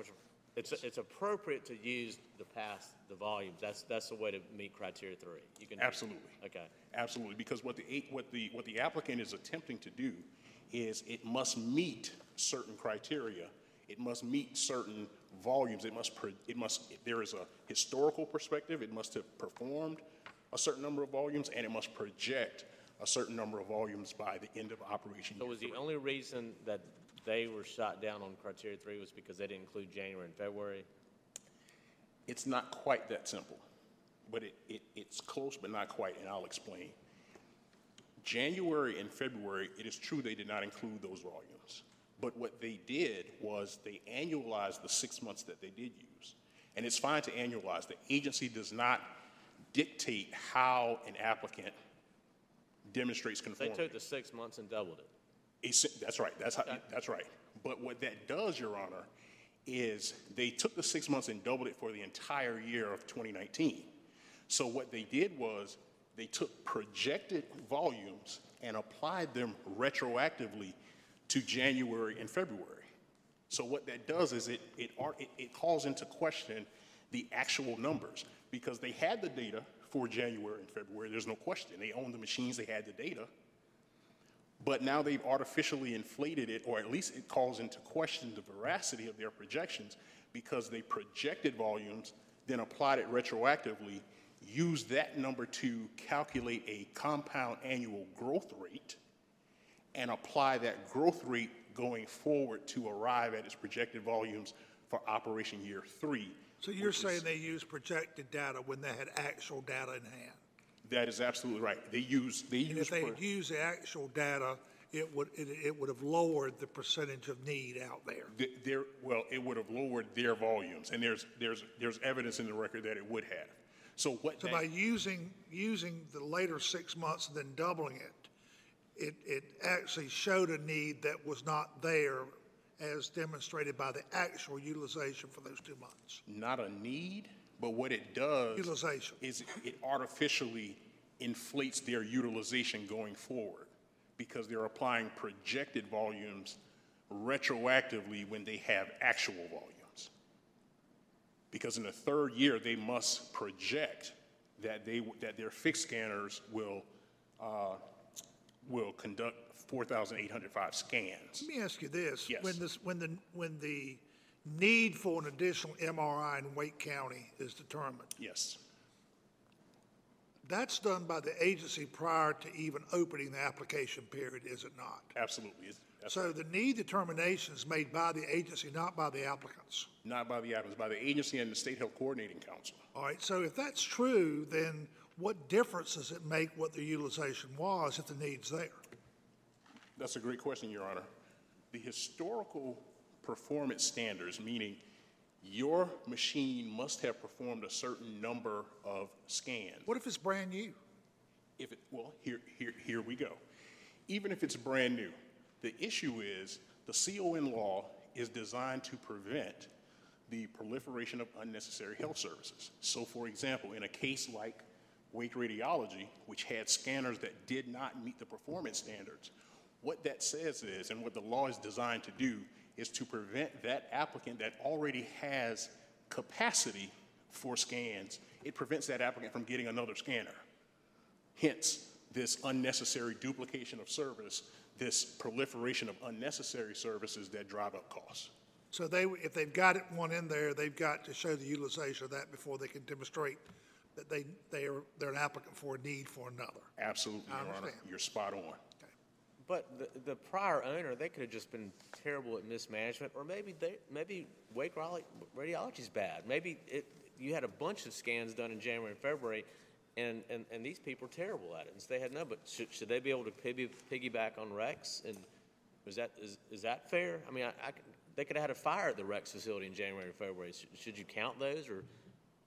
it's, it's appropriate to use the past, the volumes. That's, that's the way to meet criteria three. You can. Absolutely. Okay. Absolutely, because what the, eight- what the, what the applicant is attempting to do is it must meet certain criteria. It must meet certain volumes. It must, pro- it must, there is a historical perspective. It must have performed a certain number of volumes, and it must project a certain number of volumes by the end of operation So year was the only reason that they were shot down on criteria three was because they didn't include January and February? It's not quite that simple, but it, it, it's close, but not quite, and I'll explain. January and February, it is true they did not include those volumes. But what they did was they annualized the six months that they did use. And it's fine to annualize. The agency does not dictate how an applicant demonstrates They took the six months and doubled it. That's right, that's how, that's right. But what that does, Your Honor, is they took the six months and doubled it for the entire year of 2019. So what they did was, they took projected volumes and applied them retroactively to January and February. So what that does is it, it, it- it calls into question the actual numbers, because they had the data for January and February, there's no question. They owned the machines, they had the data. But now they've artificially inflated it, or at least it calls into question the veracity of their projections because they projected volumes, then applied it retroactively, used that number to calculate a compound annual growth rate, and apply that growth rate going forward to arrive at its projected volumes for operation year three. So you're which is- saying they used projected data when they had actual data in hand? That is absolutely right. They use, they And use. if they had used the actual data, it would, it, it would have lowered the percentage of need out there. Th- There, well, it would have lowered their volumes, and there's, there's, there's evidence in the record that it would have. So what So that- by using, using the later six months and then doubling it, it, it actually showed a need that was not there as demonstrated by the actual utilization for those two months. not a need, but what it does. Utilization. Is it artificially inflates their utilization going forward because they're applying projected volumes retroactively when they have actual volumes. Because in the third year, they must project that they, that their fixed scanners will, uh, will conduct 4,805 scans. Let me ask you this. Yes. When this, when the, when the need for an additional MRI in Wake County is determined, Yes, that's done by the agency prior to even opening the application period, is it not? absolutely. That's So the need determination is made by the agency, not by the applicants. not by the applicants, by the agency and the State Health Coordinating Council. All right, so if that's true, then what difference does it make what the utilization was if the need's there? That's a great question, Your Honor. The historical performance standards, meaning your machine must have performed a certain number of scans. What if it's brand new? If it, well, here, here, here we go. Even if it's brand new, the issue is the CON law is designed to prevent the proliferation of unnecessary health services. So, for example, in a case like Wake Radiology, which had scanners that did not meet the performance standards, what that says is, and what the law is designed to do, is to prevent that applicant that already has capacity for scans, it prevents that applicant from getting another scanner. Hence, this unnecessary duplication of service, this proliferation of unnecessary services that drive up costs. So they, if they've got it, one in there, they've got to show the utilization of that before they can demonstrate that they, they are, they're an applicant for a need for another. Absolutely, I Your Honor. You're spot on. But the, the prior owner, they could have just been terrible at mismanagement, or maybe they, maybe Wake Raleigh radiology's bad. Maybe it, you had a bunch of scans done in January and February, and, and, and these people are terrible at it, and so they had no, but should, should they be able to piggy, piggyback on Rex? And is that, is, is that fair? I mean, I, I, they could have had a fire at the Rex facility in January and February. Should, should you count those, or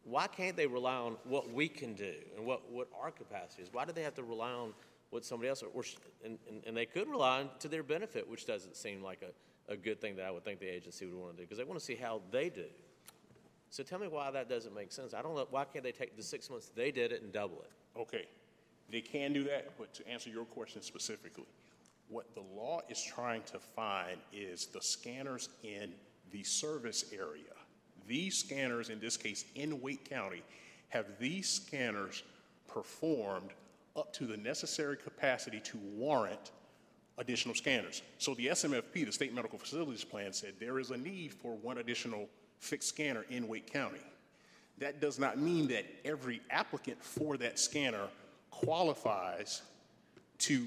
why can't they rely on what we can do and what, what our capacity is? Why do they have to rely on what somebody else, or, and, and, and they could rely on to their benefit, which doesn't seem like a, a good thing that I would think the agency would want to do, because they want to see how they do. So tell me why that doesn't make sense. I don't know, why can't they take the six months they did it and double it? Okay. They can do that, but to answer your question specifically, what the law is trying to find is the scanners in the service area. These scanners, in this case in Wake County, have these scanners performed up to the necessary capacity to warrant additional scanners. So the SMFP, the State Medical Facilities Plan, said there is a need for one additional fixed scanner in Wake County. That does not mean that every applicant for that scanner qualifies to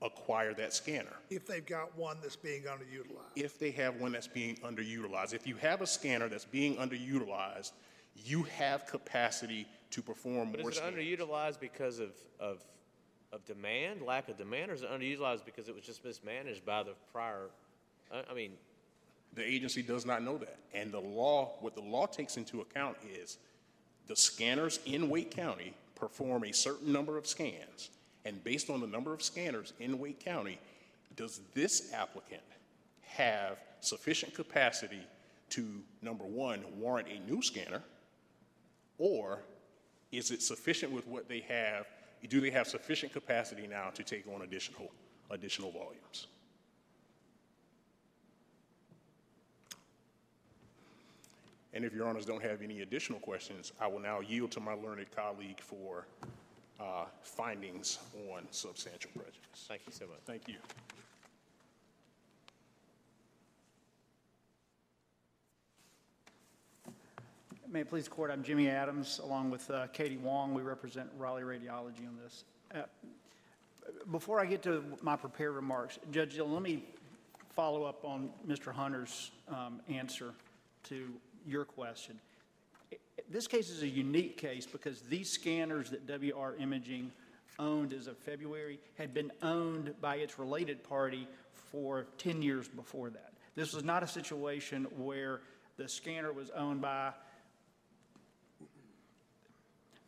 acquire that scanner. If they've got one that's being underutilized. If they have one that's being underutilized, if you have a scanner that's being underutilized, you have capacity to perform But more is it underutilized because of, of, of demand, lack of demand, or is it underutilized because it was just mismanaged by the prior, I, I mean, The agency does not know that. And the law, what the law takes into account is the scanners in Wake County perform a certain number of scans. And based on the number of scanners in Wake County, does this applicant have sufficient capacity to, number one, warrant a new scanner? Or is it sufficient with what they have? Do they have sufficient capacity now to take on additional, additional volumes? And if your honors don't have any additional questions, I will now yield to my learned colleague for uh, findings on substantial prejudice. thank you so much. Thank you. May it please court, I'm Jimmy Adams, along with uh, Katie Wong. We represent Raleigh Radiology on this. Uh, Before I get to my prepared remarks, Judge Dillon, let me follow up on Mr. Hunter's um, answer to your question. This case is a unique case because these scanners that WR Imaging owned as of February had been owned by its related party for 10 years before that. This was not a situation where the scanner was owned by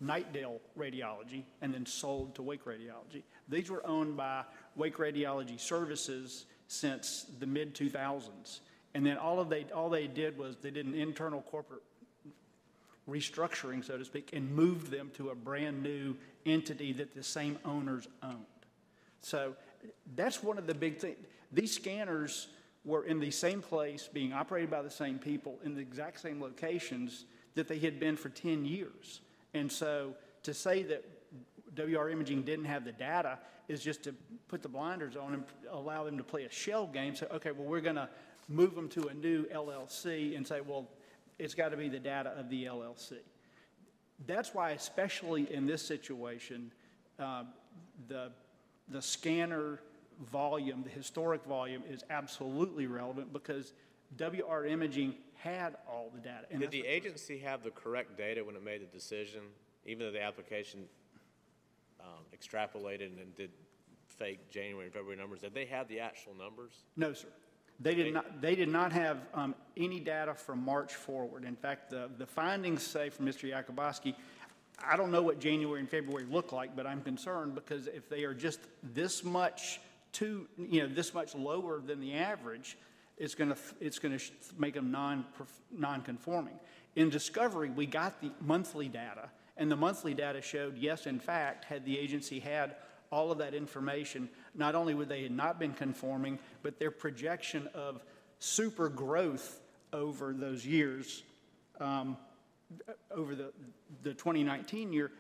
Knightdale Radiology and then sold to Wake Radiology. These were owned by Wake Radiology Services since the mid-2000s. And then all of they, all they did was they did an internal corporate restructuring, so to speak, and moved them to a brand-new entity that the same owners owned. So that's one of the big things. These scanners were in the same place, being operated by the same people, in the exact same locations that they had been for 10 years. And so to say that WR Imaging didn't have the data is just to put the blinders on and allow them to play a shell game. Say, okay, well, we're going to move them to a new LLC and say, well, it's got to be the data of the LLC. That's why, especially in this situation, uh, the, the scanner volume, the historic volume, is absolutely relevant because WR Imaging had all the data. And Did the agency have the correct data when it made the decision, even though the application um, extrapolated and did fake January and February numbers? Did they have the actual numbers? No, sir. They did not, they did not have um, any data from March forward. In fact, the, the findings say from Mr. Yakuboski, I don't know what January and February look like, but I'm concerned because if they are just this much too, you know, this much lower than the average, it's going to, it's going to make them non, non-conforming. In Discovery, we got the monthly data, and the monthly data showed, yes, in fact, had the agency had all of that information, not only would they have not been conforming, but their projection of super growth over those years, um, over the, the 2019 year,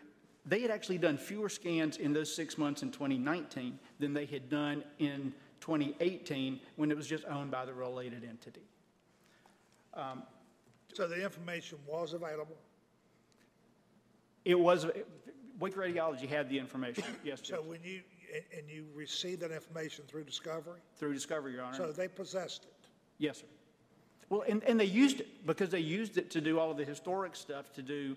they had actually done fewer scans in those six months in 2019 than they had done in 2018 when it was just owned by the related entity. Um, so the information was available? It was, Wake Radiology had the information, yes, sir. So Judge, when you, and- and you received that information through Discovery? through Discovery, Your Honor. So they possessed it? Yes, sir. Well, and, and they used it because they used it to do all of the historic stuff, to do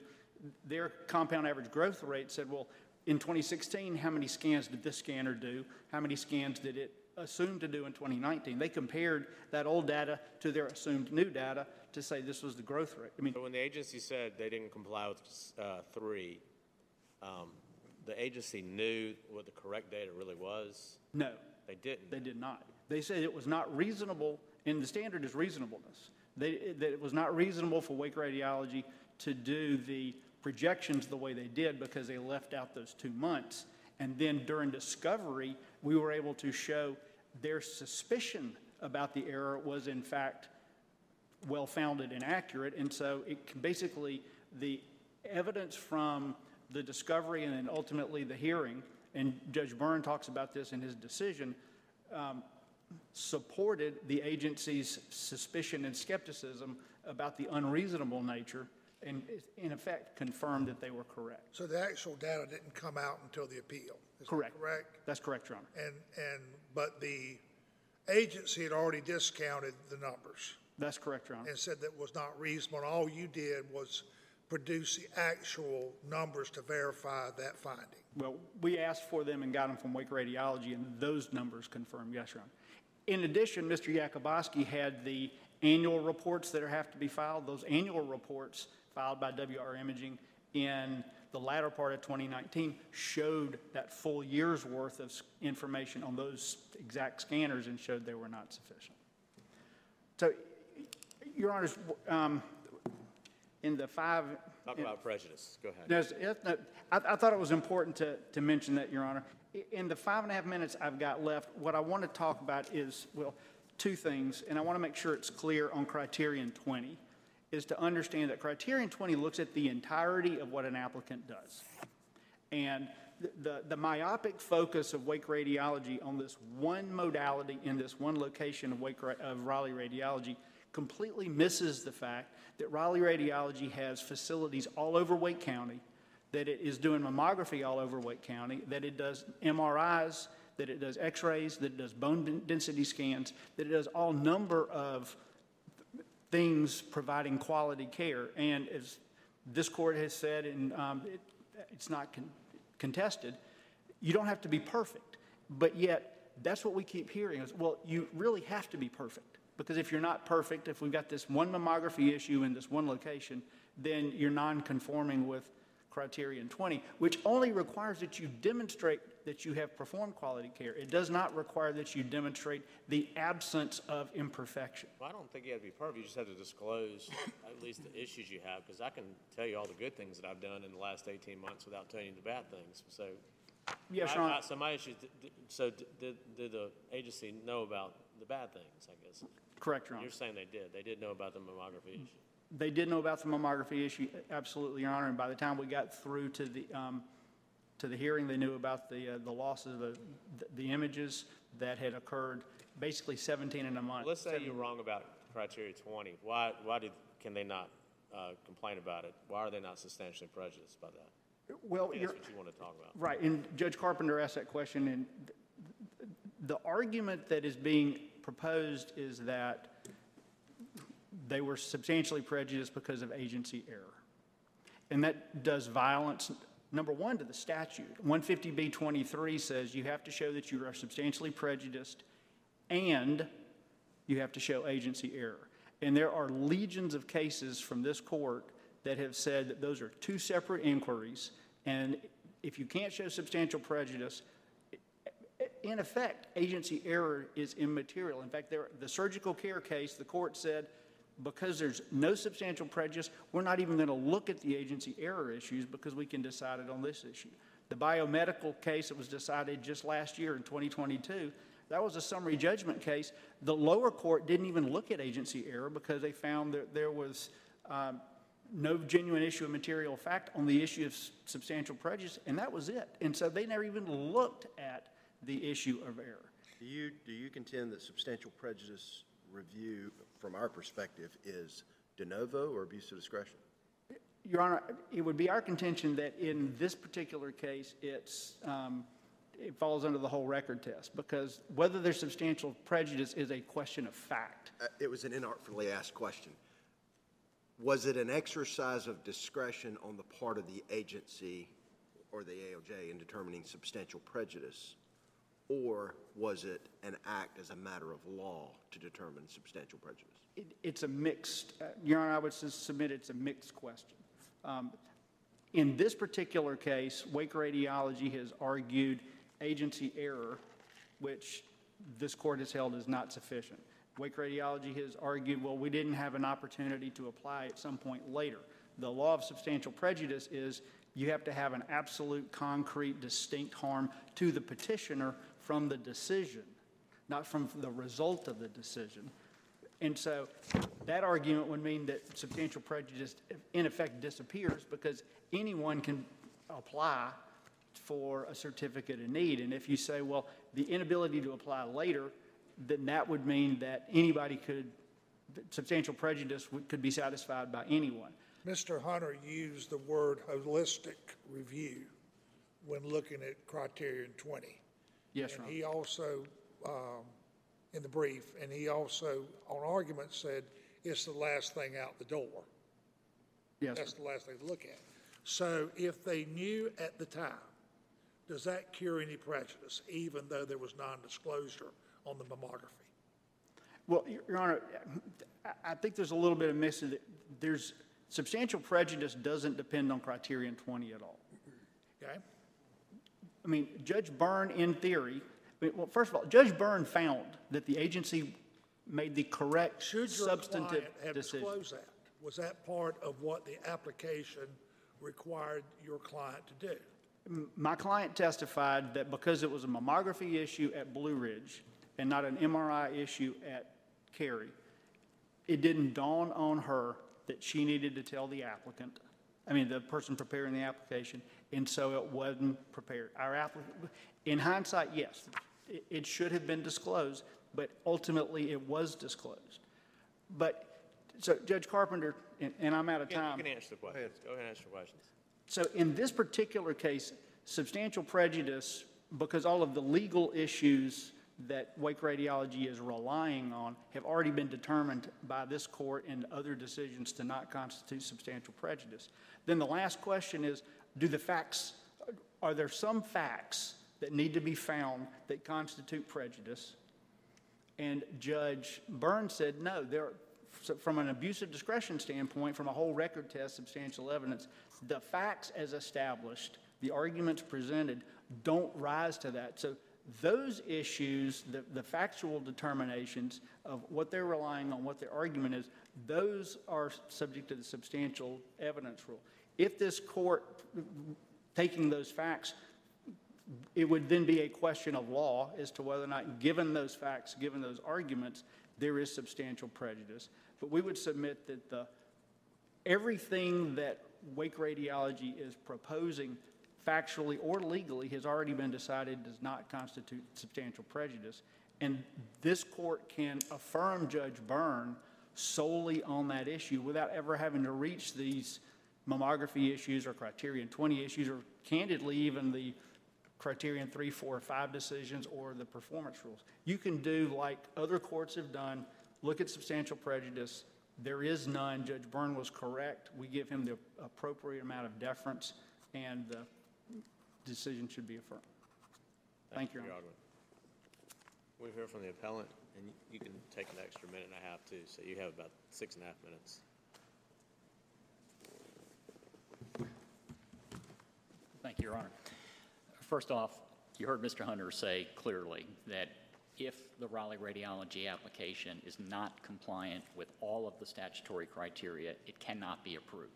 their compound average growth rate. Said, well, in 2016, how many scans did this scanner do? How many scans did it assume to do in 2019? They compared that old data to their assumed new data to say this was the growth rate. I mean, when the agency said they didn't comply with uh, three, um, the agency knew what the correct data really was? no, They didn't? They did not. They said it was not reasonable, and the standard is reasonableness. They, that it was not reasonable for Wake Radiology to do the projections the way they did because they left out those two months. And then during discovery, we were able to show their suspicion about the error was in fact well-founded and accurate. And so it basically, the evidence from the discovery and then ultimately the hearing, and Judge Byrne talks about this in his decision, um, supported the agency's suspicion and skepticism about the unreasonable nature and in effect confirmed that they were correct. So the actual data didn't come out until the appeal? is that Correct. Correct? That's correct, Your Honor. And, and, but the agency had already discounted the numbers That's correct, Your Honor. and said that was not reasonable, and all you did was produce the actual numbers to verify that finding. Well, we asked for them and got them from Wake Radiology, and those numbers confirmed. yes, Your Honor. In addition, Mr. Yakubowski had the annual reports that have to be filed. Those annual reports filed by WR Imaging in the latter part of 2019 showed that full year's worth of information on those exact scanners and showed they were not sufficient. So, Your Honors, um, in the five. Talk about prejudice. Go ahead. There's, no, I, I thought it was important to, to mention that, Your Honor. In the five and a half minutes I've got left, what I want to talk about is, well, two things, and I want to make sure it's clear on criterion 20, is to understand that criterion 20 looks at the entirety of what an applicant does. And the- the, the myopic focus of Wake Radiology on this one modality in this one location of Wake, of Raleigh Radiology completely misses the fact that Raleigh Radiology has facilities all over Wake County, that it is doing mammography all over Wake County, that it does MRIs, that it does x-rays, that it does bone density scans, that it does all number of things providing quality care. And as this court has said, and um, it, it's not con- contested, you don't have to be perfect. But yet, that's what we keep hearing is, well, you really have to be perfect. Because if you're not perfect, if we've got this one mammography issue in this one location, then you're non-conforming with criterion 20, which only requires that you demonstrate that you have performed quality care. It does not require that you demonstrate the absence of imperfection. Well, I don't think you have to be perfect. You just have to disclose at least the issues you have, because I can tell you all the good things that I've done in the last 18 months without telling you the bad things. So, Yes, I- so my issue, so did, did the agency know about the bad things, I guess? Correct, Honor. You're saying they did. They did know about the mammography issue. They did know about the mammography issue, absolutely, Your Honor, and by the time we got through to the, um, to the hearing, they knew about the, uh, the loss of the, the images that had occurred, basically 17 in a month. Let's say you're wrong about criteria 20. Why, why did, can they not uh, complain about it? Why are they not substantially prejudiced by that? Well, that's what you want to talk about. right, and Judge Carpenter asked that question, and th- the argument that is being proposed is that they were substantially prejudiced because of agency error. And that does violence, number one, to the statute. 150B23 says you have to show that you are substantially prejudiced and you have to show agency error. And there are legions of cases from this court that have said that those are two separate inquiries. And if you can't show substantial prejudice, in effect, agency error is immaterial. In fact, there, the surgical care case, the court said, because there's no substantial prejudice, we're not even going to look at the agency error issues because we can decide it on this issue. The biomedical case that was decided just last year in 2022, that was a summary judgment case. The lower court didn't even look at agency error because they found that there was um, no genuine issue of material fact on the issue of substantial prejudice, and that was it. And so they never even looked at the issue of error. Do you, do you contend that substantial prejudice review, from our perspective, is de novo or abuse of discretion? Your Honor, it would be our contention that in this particular case, it's, um, it falls under the whole record test, because whether there's substantial prejudice is a question of fact. Uh, It was an inartfully asked question. Was it an exercise of discretion on the part of the agency or the ALJ in determining substantial prejudice? Or was it an act as a matter of law to determine substantial prejudice? It- It's a mixed, uh, Your Honor, I would submit it's a mixed question. Um, In this particular case, Wake Radiology has argued agency error, which this court has held is not sufficient. Wake Radiology has argued, well, we didn't have an opportunity to apply at some point later. The law of substantial prejudice is You have to have an absolute, concrete, distinct harm to the petitioner from the decision, not from the result of the decision. And so that argument would mean that substantial prejudice in effect disappears because anyone can apply for a certificate of need. And if you say, well, the inability to apply later, then that would mean that anybody could, substantial prejudice would- could be satisfied by anyone. Mr. Hunter used the word holistic review when looking at criterion 20. Yes, Your And Honor. he also, um, in the brief, and he also, on argument, said it's the last thing out the door. Yes, That's sir. the last thing to look at. So if they knew at the time, does that cure any prejudice, even though there was non-disclosure on the mammography? Well, Your Your Honor, I- I think there's a little bit of missing. There's, substantial prejudice doesn't depend on criterion 20 at all. Okay? I mean, Judge Byrne, in theory, I mean, well, first of all, Judge Byrne found that the agency made the correct Should your substantive client have decision. disclosed that? Was that part of what the application required your client to do? My client testified that because it was a mammography issue at Blue Ridge and not an MRI issue at Cary, it didn't dawn on her that she needed to tell the applicant, I mean, the person preparing the application, and so it wasn't prepared. Our applicant, in hindsight, yes, it, it should have been disclosed, but ultimately it was disclosed. But, so Judge Carpenter, and, and I'm out of time. You can answer the questions. Go ahead and answer the questions. So in this particular case, substantial prejudice, because all of the legal issues that Wake Radiology is relying on have already been determined by this court and other decisions to not constitute substantial prejudice. Then the last question is, do the facts, are there some facts that need to be found that constitute prejudice? And Judge Burns said, no, there, from an abusive discretion standpoint, from a whole record test, substantial evidence, the facts as established, the arguments presented, don't rise to that. So those issues, the, the factual determinations of what they're relying on, what their argument is, those are subject to the substantial evidence rule. If this court, taking those facts, it would then be a question of law as to whether or not, given those facts, given those arguments, there is substantial prejudice. But we would submit that the, everything that Wake Radiology is proposing factually or legally has already been decided does not constitute substantial prejudice. And this court can affirm Judge Byrne solely on that issue without ever having to reach these mammography issues or criterion 20 issues, or candidly, even the criterion three, four, or five decisions or the performance rules. You can do like other courts have done, look at substantial prejudice. There is none. Judge Byrne was correct. We give him the appropriate amount of deference, and the decision should be affirmed. Thank you, Your Honor. We'll hear from the appellant, and you can take an extra minute and a half too, so you have about six and a half minutes. Thank you, Your Honor. First off, you heard Mr. Hunter say clearly that if the Raleigh radiology application is not compliant with all of the statutory criteria, it cannot be approved.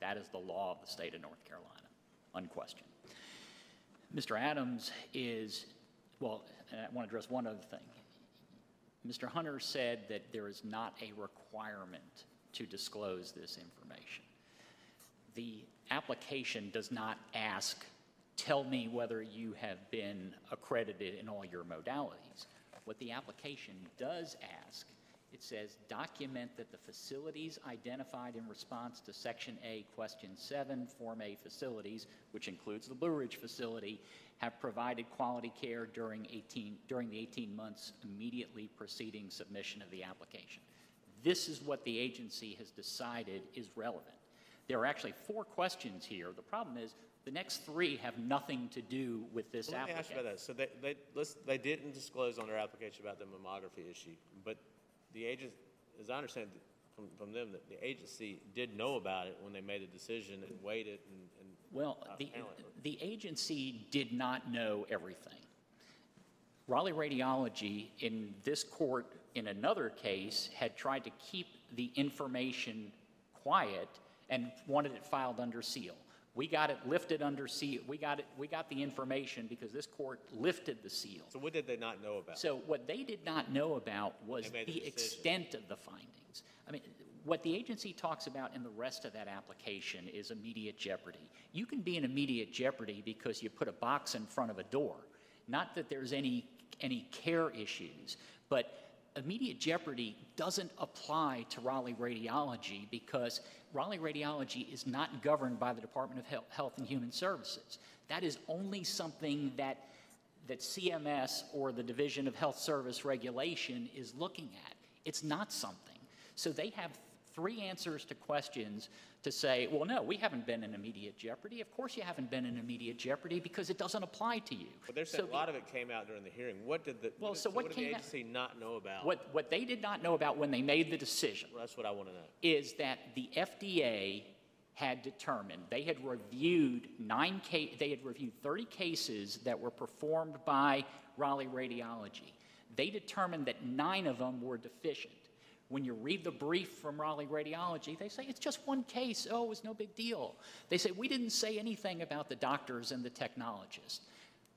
That is the law of the state of North Carolina, unquestioned. Mr. Adams is, well, I want to address one other thing. Mr. Hunter said that there is not a requirement to disclose this information the application does not ask, tell me whether you have been accredited in all your modalities. What the application does ask, it says, document that the facilities identified in response to Section A, Question 7, Form A facilities, which includes the Blue Ridge facility, have provided quality care during 18, during the 18 months immediately preceding submission of the application. This is what the agency has decided is relevant. There are actually four questions here. The problem is, the next three have nothing to do with this Let me ask you about that. So they, they, they didn't disclose on their application about the mammography issue, but the agency, as I understand from, from them, that the agency did know about it when they made the decision and waited and, and. Well, uh, the, the agency did not know everything. Raleigh Radiology, in this court, in another case, had tried to keep the information quiet and wanted it filed under seal. We got it lifted under seal, we got it, we got the information because this court lifted the seal. So what did they not know about? So what they did not know about was the the extent of the findings. I mean, what the agency talks about in the rest of that application is immediate jeopardy. You can be in immediate jeopardy because you put a box in front of a door. Not that there's any, any care issues, but immediate jeopardy doesn't apply to Raleigh Radiology because Raleigh Radiology is not governed by the Department of Health- Health and Human Services. That is only something that that CMS or the Division of Health Service Regulation is looking at. It's not something. So they have three answers to questions to say, well, no, we haven't been in immediate jeopardy. Of course you haven't been in immediate jeopardy because it doesn't apply to you. But they're So a the- lot of it came out during the hearing. What did the, Well, what so what what did the came out- agency not know about? What, what they did not know about when they made the decision Well, That's what I want to know. is that the FDA had determined, they had reviewed nine ca, they had reviewed 30 cases that were performed by Raleigh Radiology. They determined that nine of them were deficient. When you read the brief from Raleigh Radiology, they say it's just one case. Oh, it was no big deal. They say we didn't say anything about the doctors and the technologists.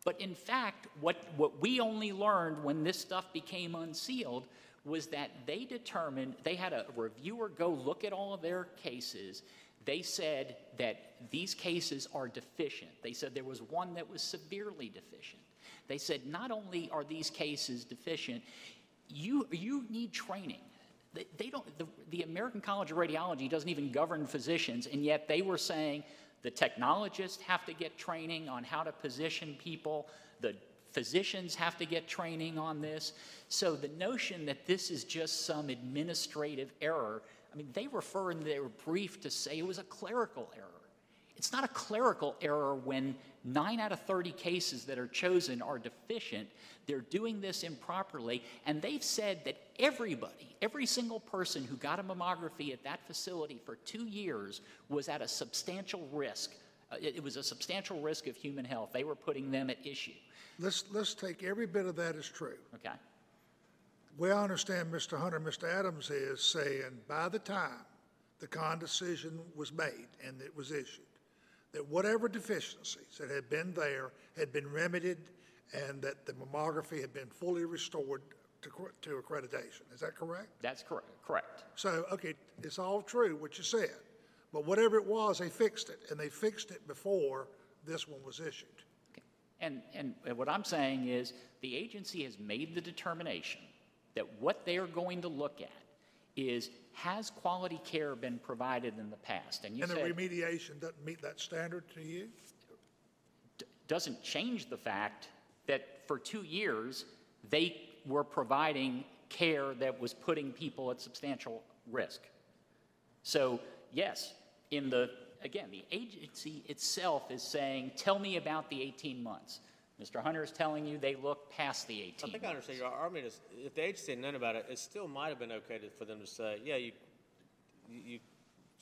But in fact, what, what we only learned when this stuff became unsealed was that they determined, they had a reviewer go look at all of their cases. They said that these cases are deficient. They said there was one that was severely deficient. They said not only are these cases deficient, you, you need training. They, they don't, the, the American College of Radiology doesn't even govern physicians, and yet they were saying the technologists have to get training on how to position people, the physicians have to get training on this. So the notion that this is just some administrative error, I mean, they refer in their brief to say it was a clerical error. It's not a clerical error when nine out of 30 cases that are chosen are deficient. They're doing this improperly, and they've said that everybody, every single person who got a mammography at that facility for two years was at a substantial risk. Uh, It it was a substantial risk of human health. They were putting them at issue. Let's, let's take every bit of that as true. Okay? We understand Mr. Hunter, Mr. Adams is saying by the time the CON decision was made and it was issued, that whatever deficiencies that had been there had been remedied and that the mammography had been fully restored to, to accreditation. Is that correct? That's correct. Correct. So, okay, it's all true, what you said. But whatever it was, they fixed it, and they fixed it before this one was issued. Okay. And, and what I'm saying is, the agency has made the determination that what they are going to look at is, has quality care been provided in the past? And you And the remediation doesn't meet that standard to you? d- doesn't change the fact that for two years, they were providing care that was putting people at substantial risk. So, yes, in the, again, the agency itself is saying, tell me about the 18 months. Mr. Hunter is telling you they look past the 18 I think I understand your argument is, if the agency had known about it, it still might have been okay to- for them to say, yeah, you, you, you-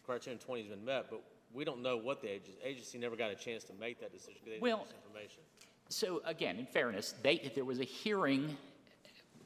criterion twenty's been met, but we don't know what the agency, agency never got a chance to make that decision because they didn't Well-. So again, in fairness, they, there was a hearing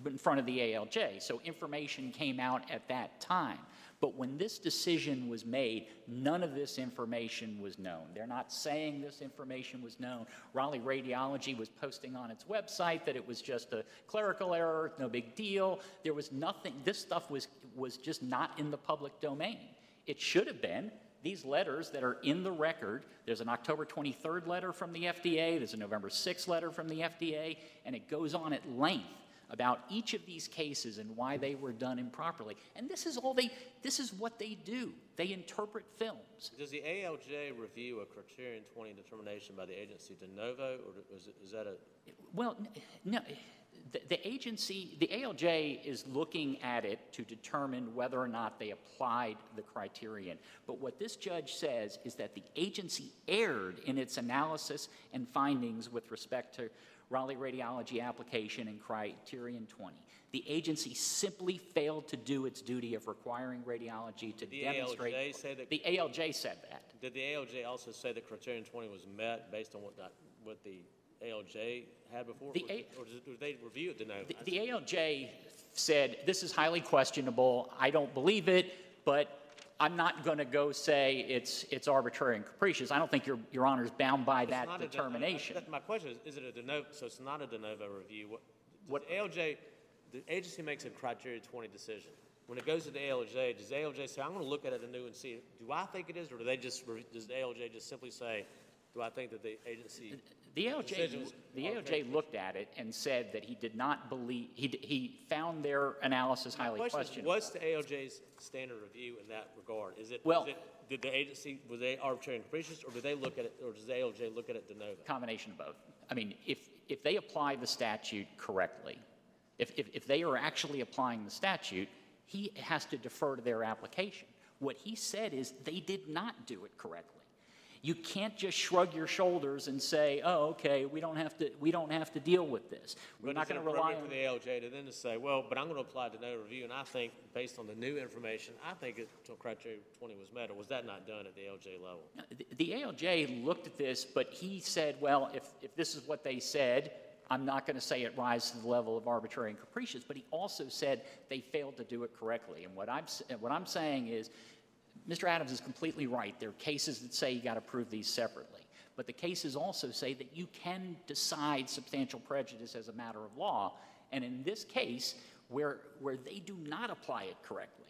in front of the ALJ, so information came out at that time. But when this decision was made, none of this information was known. They're not saying this information was known. Raleigh Radiology was posting on its website that it was just a clerical error, no big deal. There was nothing, this stuff was, was just not in the public domain. It should have been. These letters that are in the record, there's an October 23rd letter from the FDA, there's a November 6th letter from the FDA, and it goes on at length about each of these cases and why they were done improperly. And this is all they, this is what they do. They interpret films. Does the ALJ review a criterion twenty determination by the agency de novo, or is it, is that a, Well, no, the, the agency, the ALJ is looking at it to determine whether or not they applied the criterion. But what this judge says is that the agency erred in its analysis and findings with respect to Raleigh radiology application and criterion 20. The agency simply failed to do its duty of requiring radiology to the demonstrate. ALJ say that, The ALJ said that. did the ALJ also say that criterion twenty was met based on what that, what the ALJ had before? The Or- A- Or did did they review it? The- The ALJ said, this is highly questionable, I don't believe it, but I'm not going to go say it's, it's arbitrary and capricious. I don't think your, your honor is bound by It's that a de- determination. that- My question is, is it a de novo, so it's not a de novo review? What, What- ALJ, the agency makes a criteria 20 decision. When it goes to the ALJ, does ALJ say, I'm going to look at it anew and see, do I think it is, or do they just, does the ALJ just simply say, do I think that the agency? The ALJ, the ALJ looked at it and said that he did not believe, he, he found their analysis highly Question is, questionable. what's the ALJ's standard of review in that regard? Is it, Well- is it, did the agency, was they arbitrary and capricious, or did they look at it, or does the ALJ look at it de novo? Combination of both. I mean, if, if they apply the statute correctly, if, if, if they are actually applying the statute, he has to defer to their application. What he said is they did not do it correctly. You can't just shrug your shoulders and say, oh, okay, we don't have to, we don't have to deal with this. We're But not going to rely on. for the ALJ to then to say, well, but I'm going to apply de novo review, and I think, based on the new information, I think it, criteria 20 was met, or was that not done at the ALJ level? The- The ALJ looked at this, but he said, well, if, if this is what they said, I'm not going to say it rises to the level of arbitrary and capricious, but he also said they failed to do it correctly. And what I'm, what I'm saying is, Mr. Adams is completely right. There are cases that say you got to prove these separately. But the cases also say that you can decide substantial prejudice as a matter of law. And in this case, where, where they do not apply it correctly,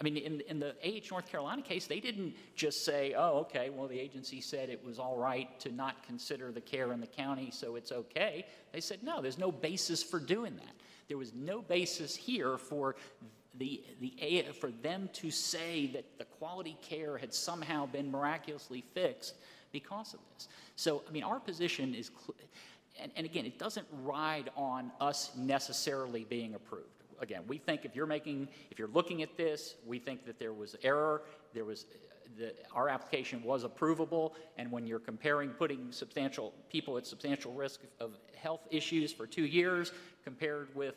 I mean, in, in the AH North Carolina case, they didn't just say, oh, okay, well, the agency said it was all right to not consider the care in the county, so it's okay. They said, no, there's no basis for doing that. There was no basis here for the, the, for them to say that the quality care had somehow been miraculously fixed because of this. So, I mean, our position is, and, and again, it doesn't ride on us necessarily being approved again, we think if you're making, if you're looking at this, we think that there was error, there was, the, our application was approvable, and when you're comparing putting substantial, people at substantial risk of health issues for two years compared with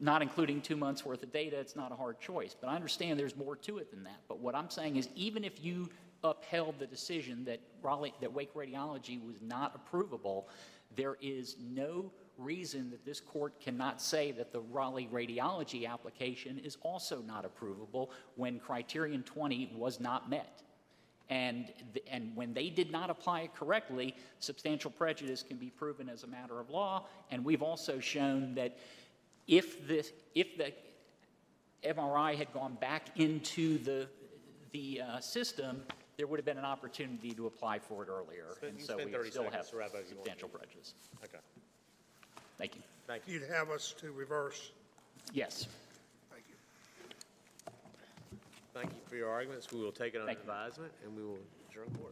not including two months' worth of data, it's not a hard choice. But I understand there's more to it than that. But what I'm saying is, even if you upheld the decision that Raleigh, that Wake Radiology was not approvable, there is no reason that this court cannot say that the Raleigh Radiology application is also not approvable when criterion 20 was not met. And, th- and when they did not apply it correctly, substantial prejudice can be proven as a matter of law. And we've also shown that if this, if the MRI had gone back into the, the uh, system, there would have been an opportunity to apply for it earlier. Spend- And so we still seconds have to wrap up if you want to. substantial prejudice. Okay, Thank you. thank you. You'd have us to reverse. Yes. Thank you. Thank you for your arguments. We will take it under Thank you. advisement, and we will adjourn court.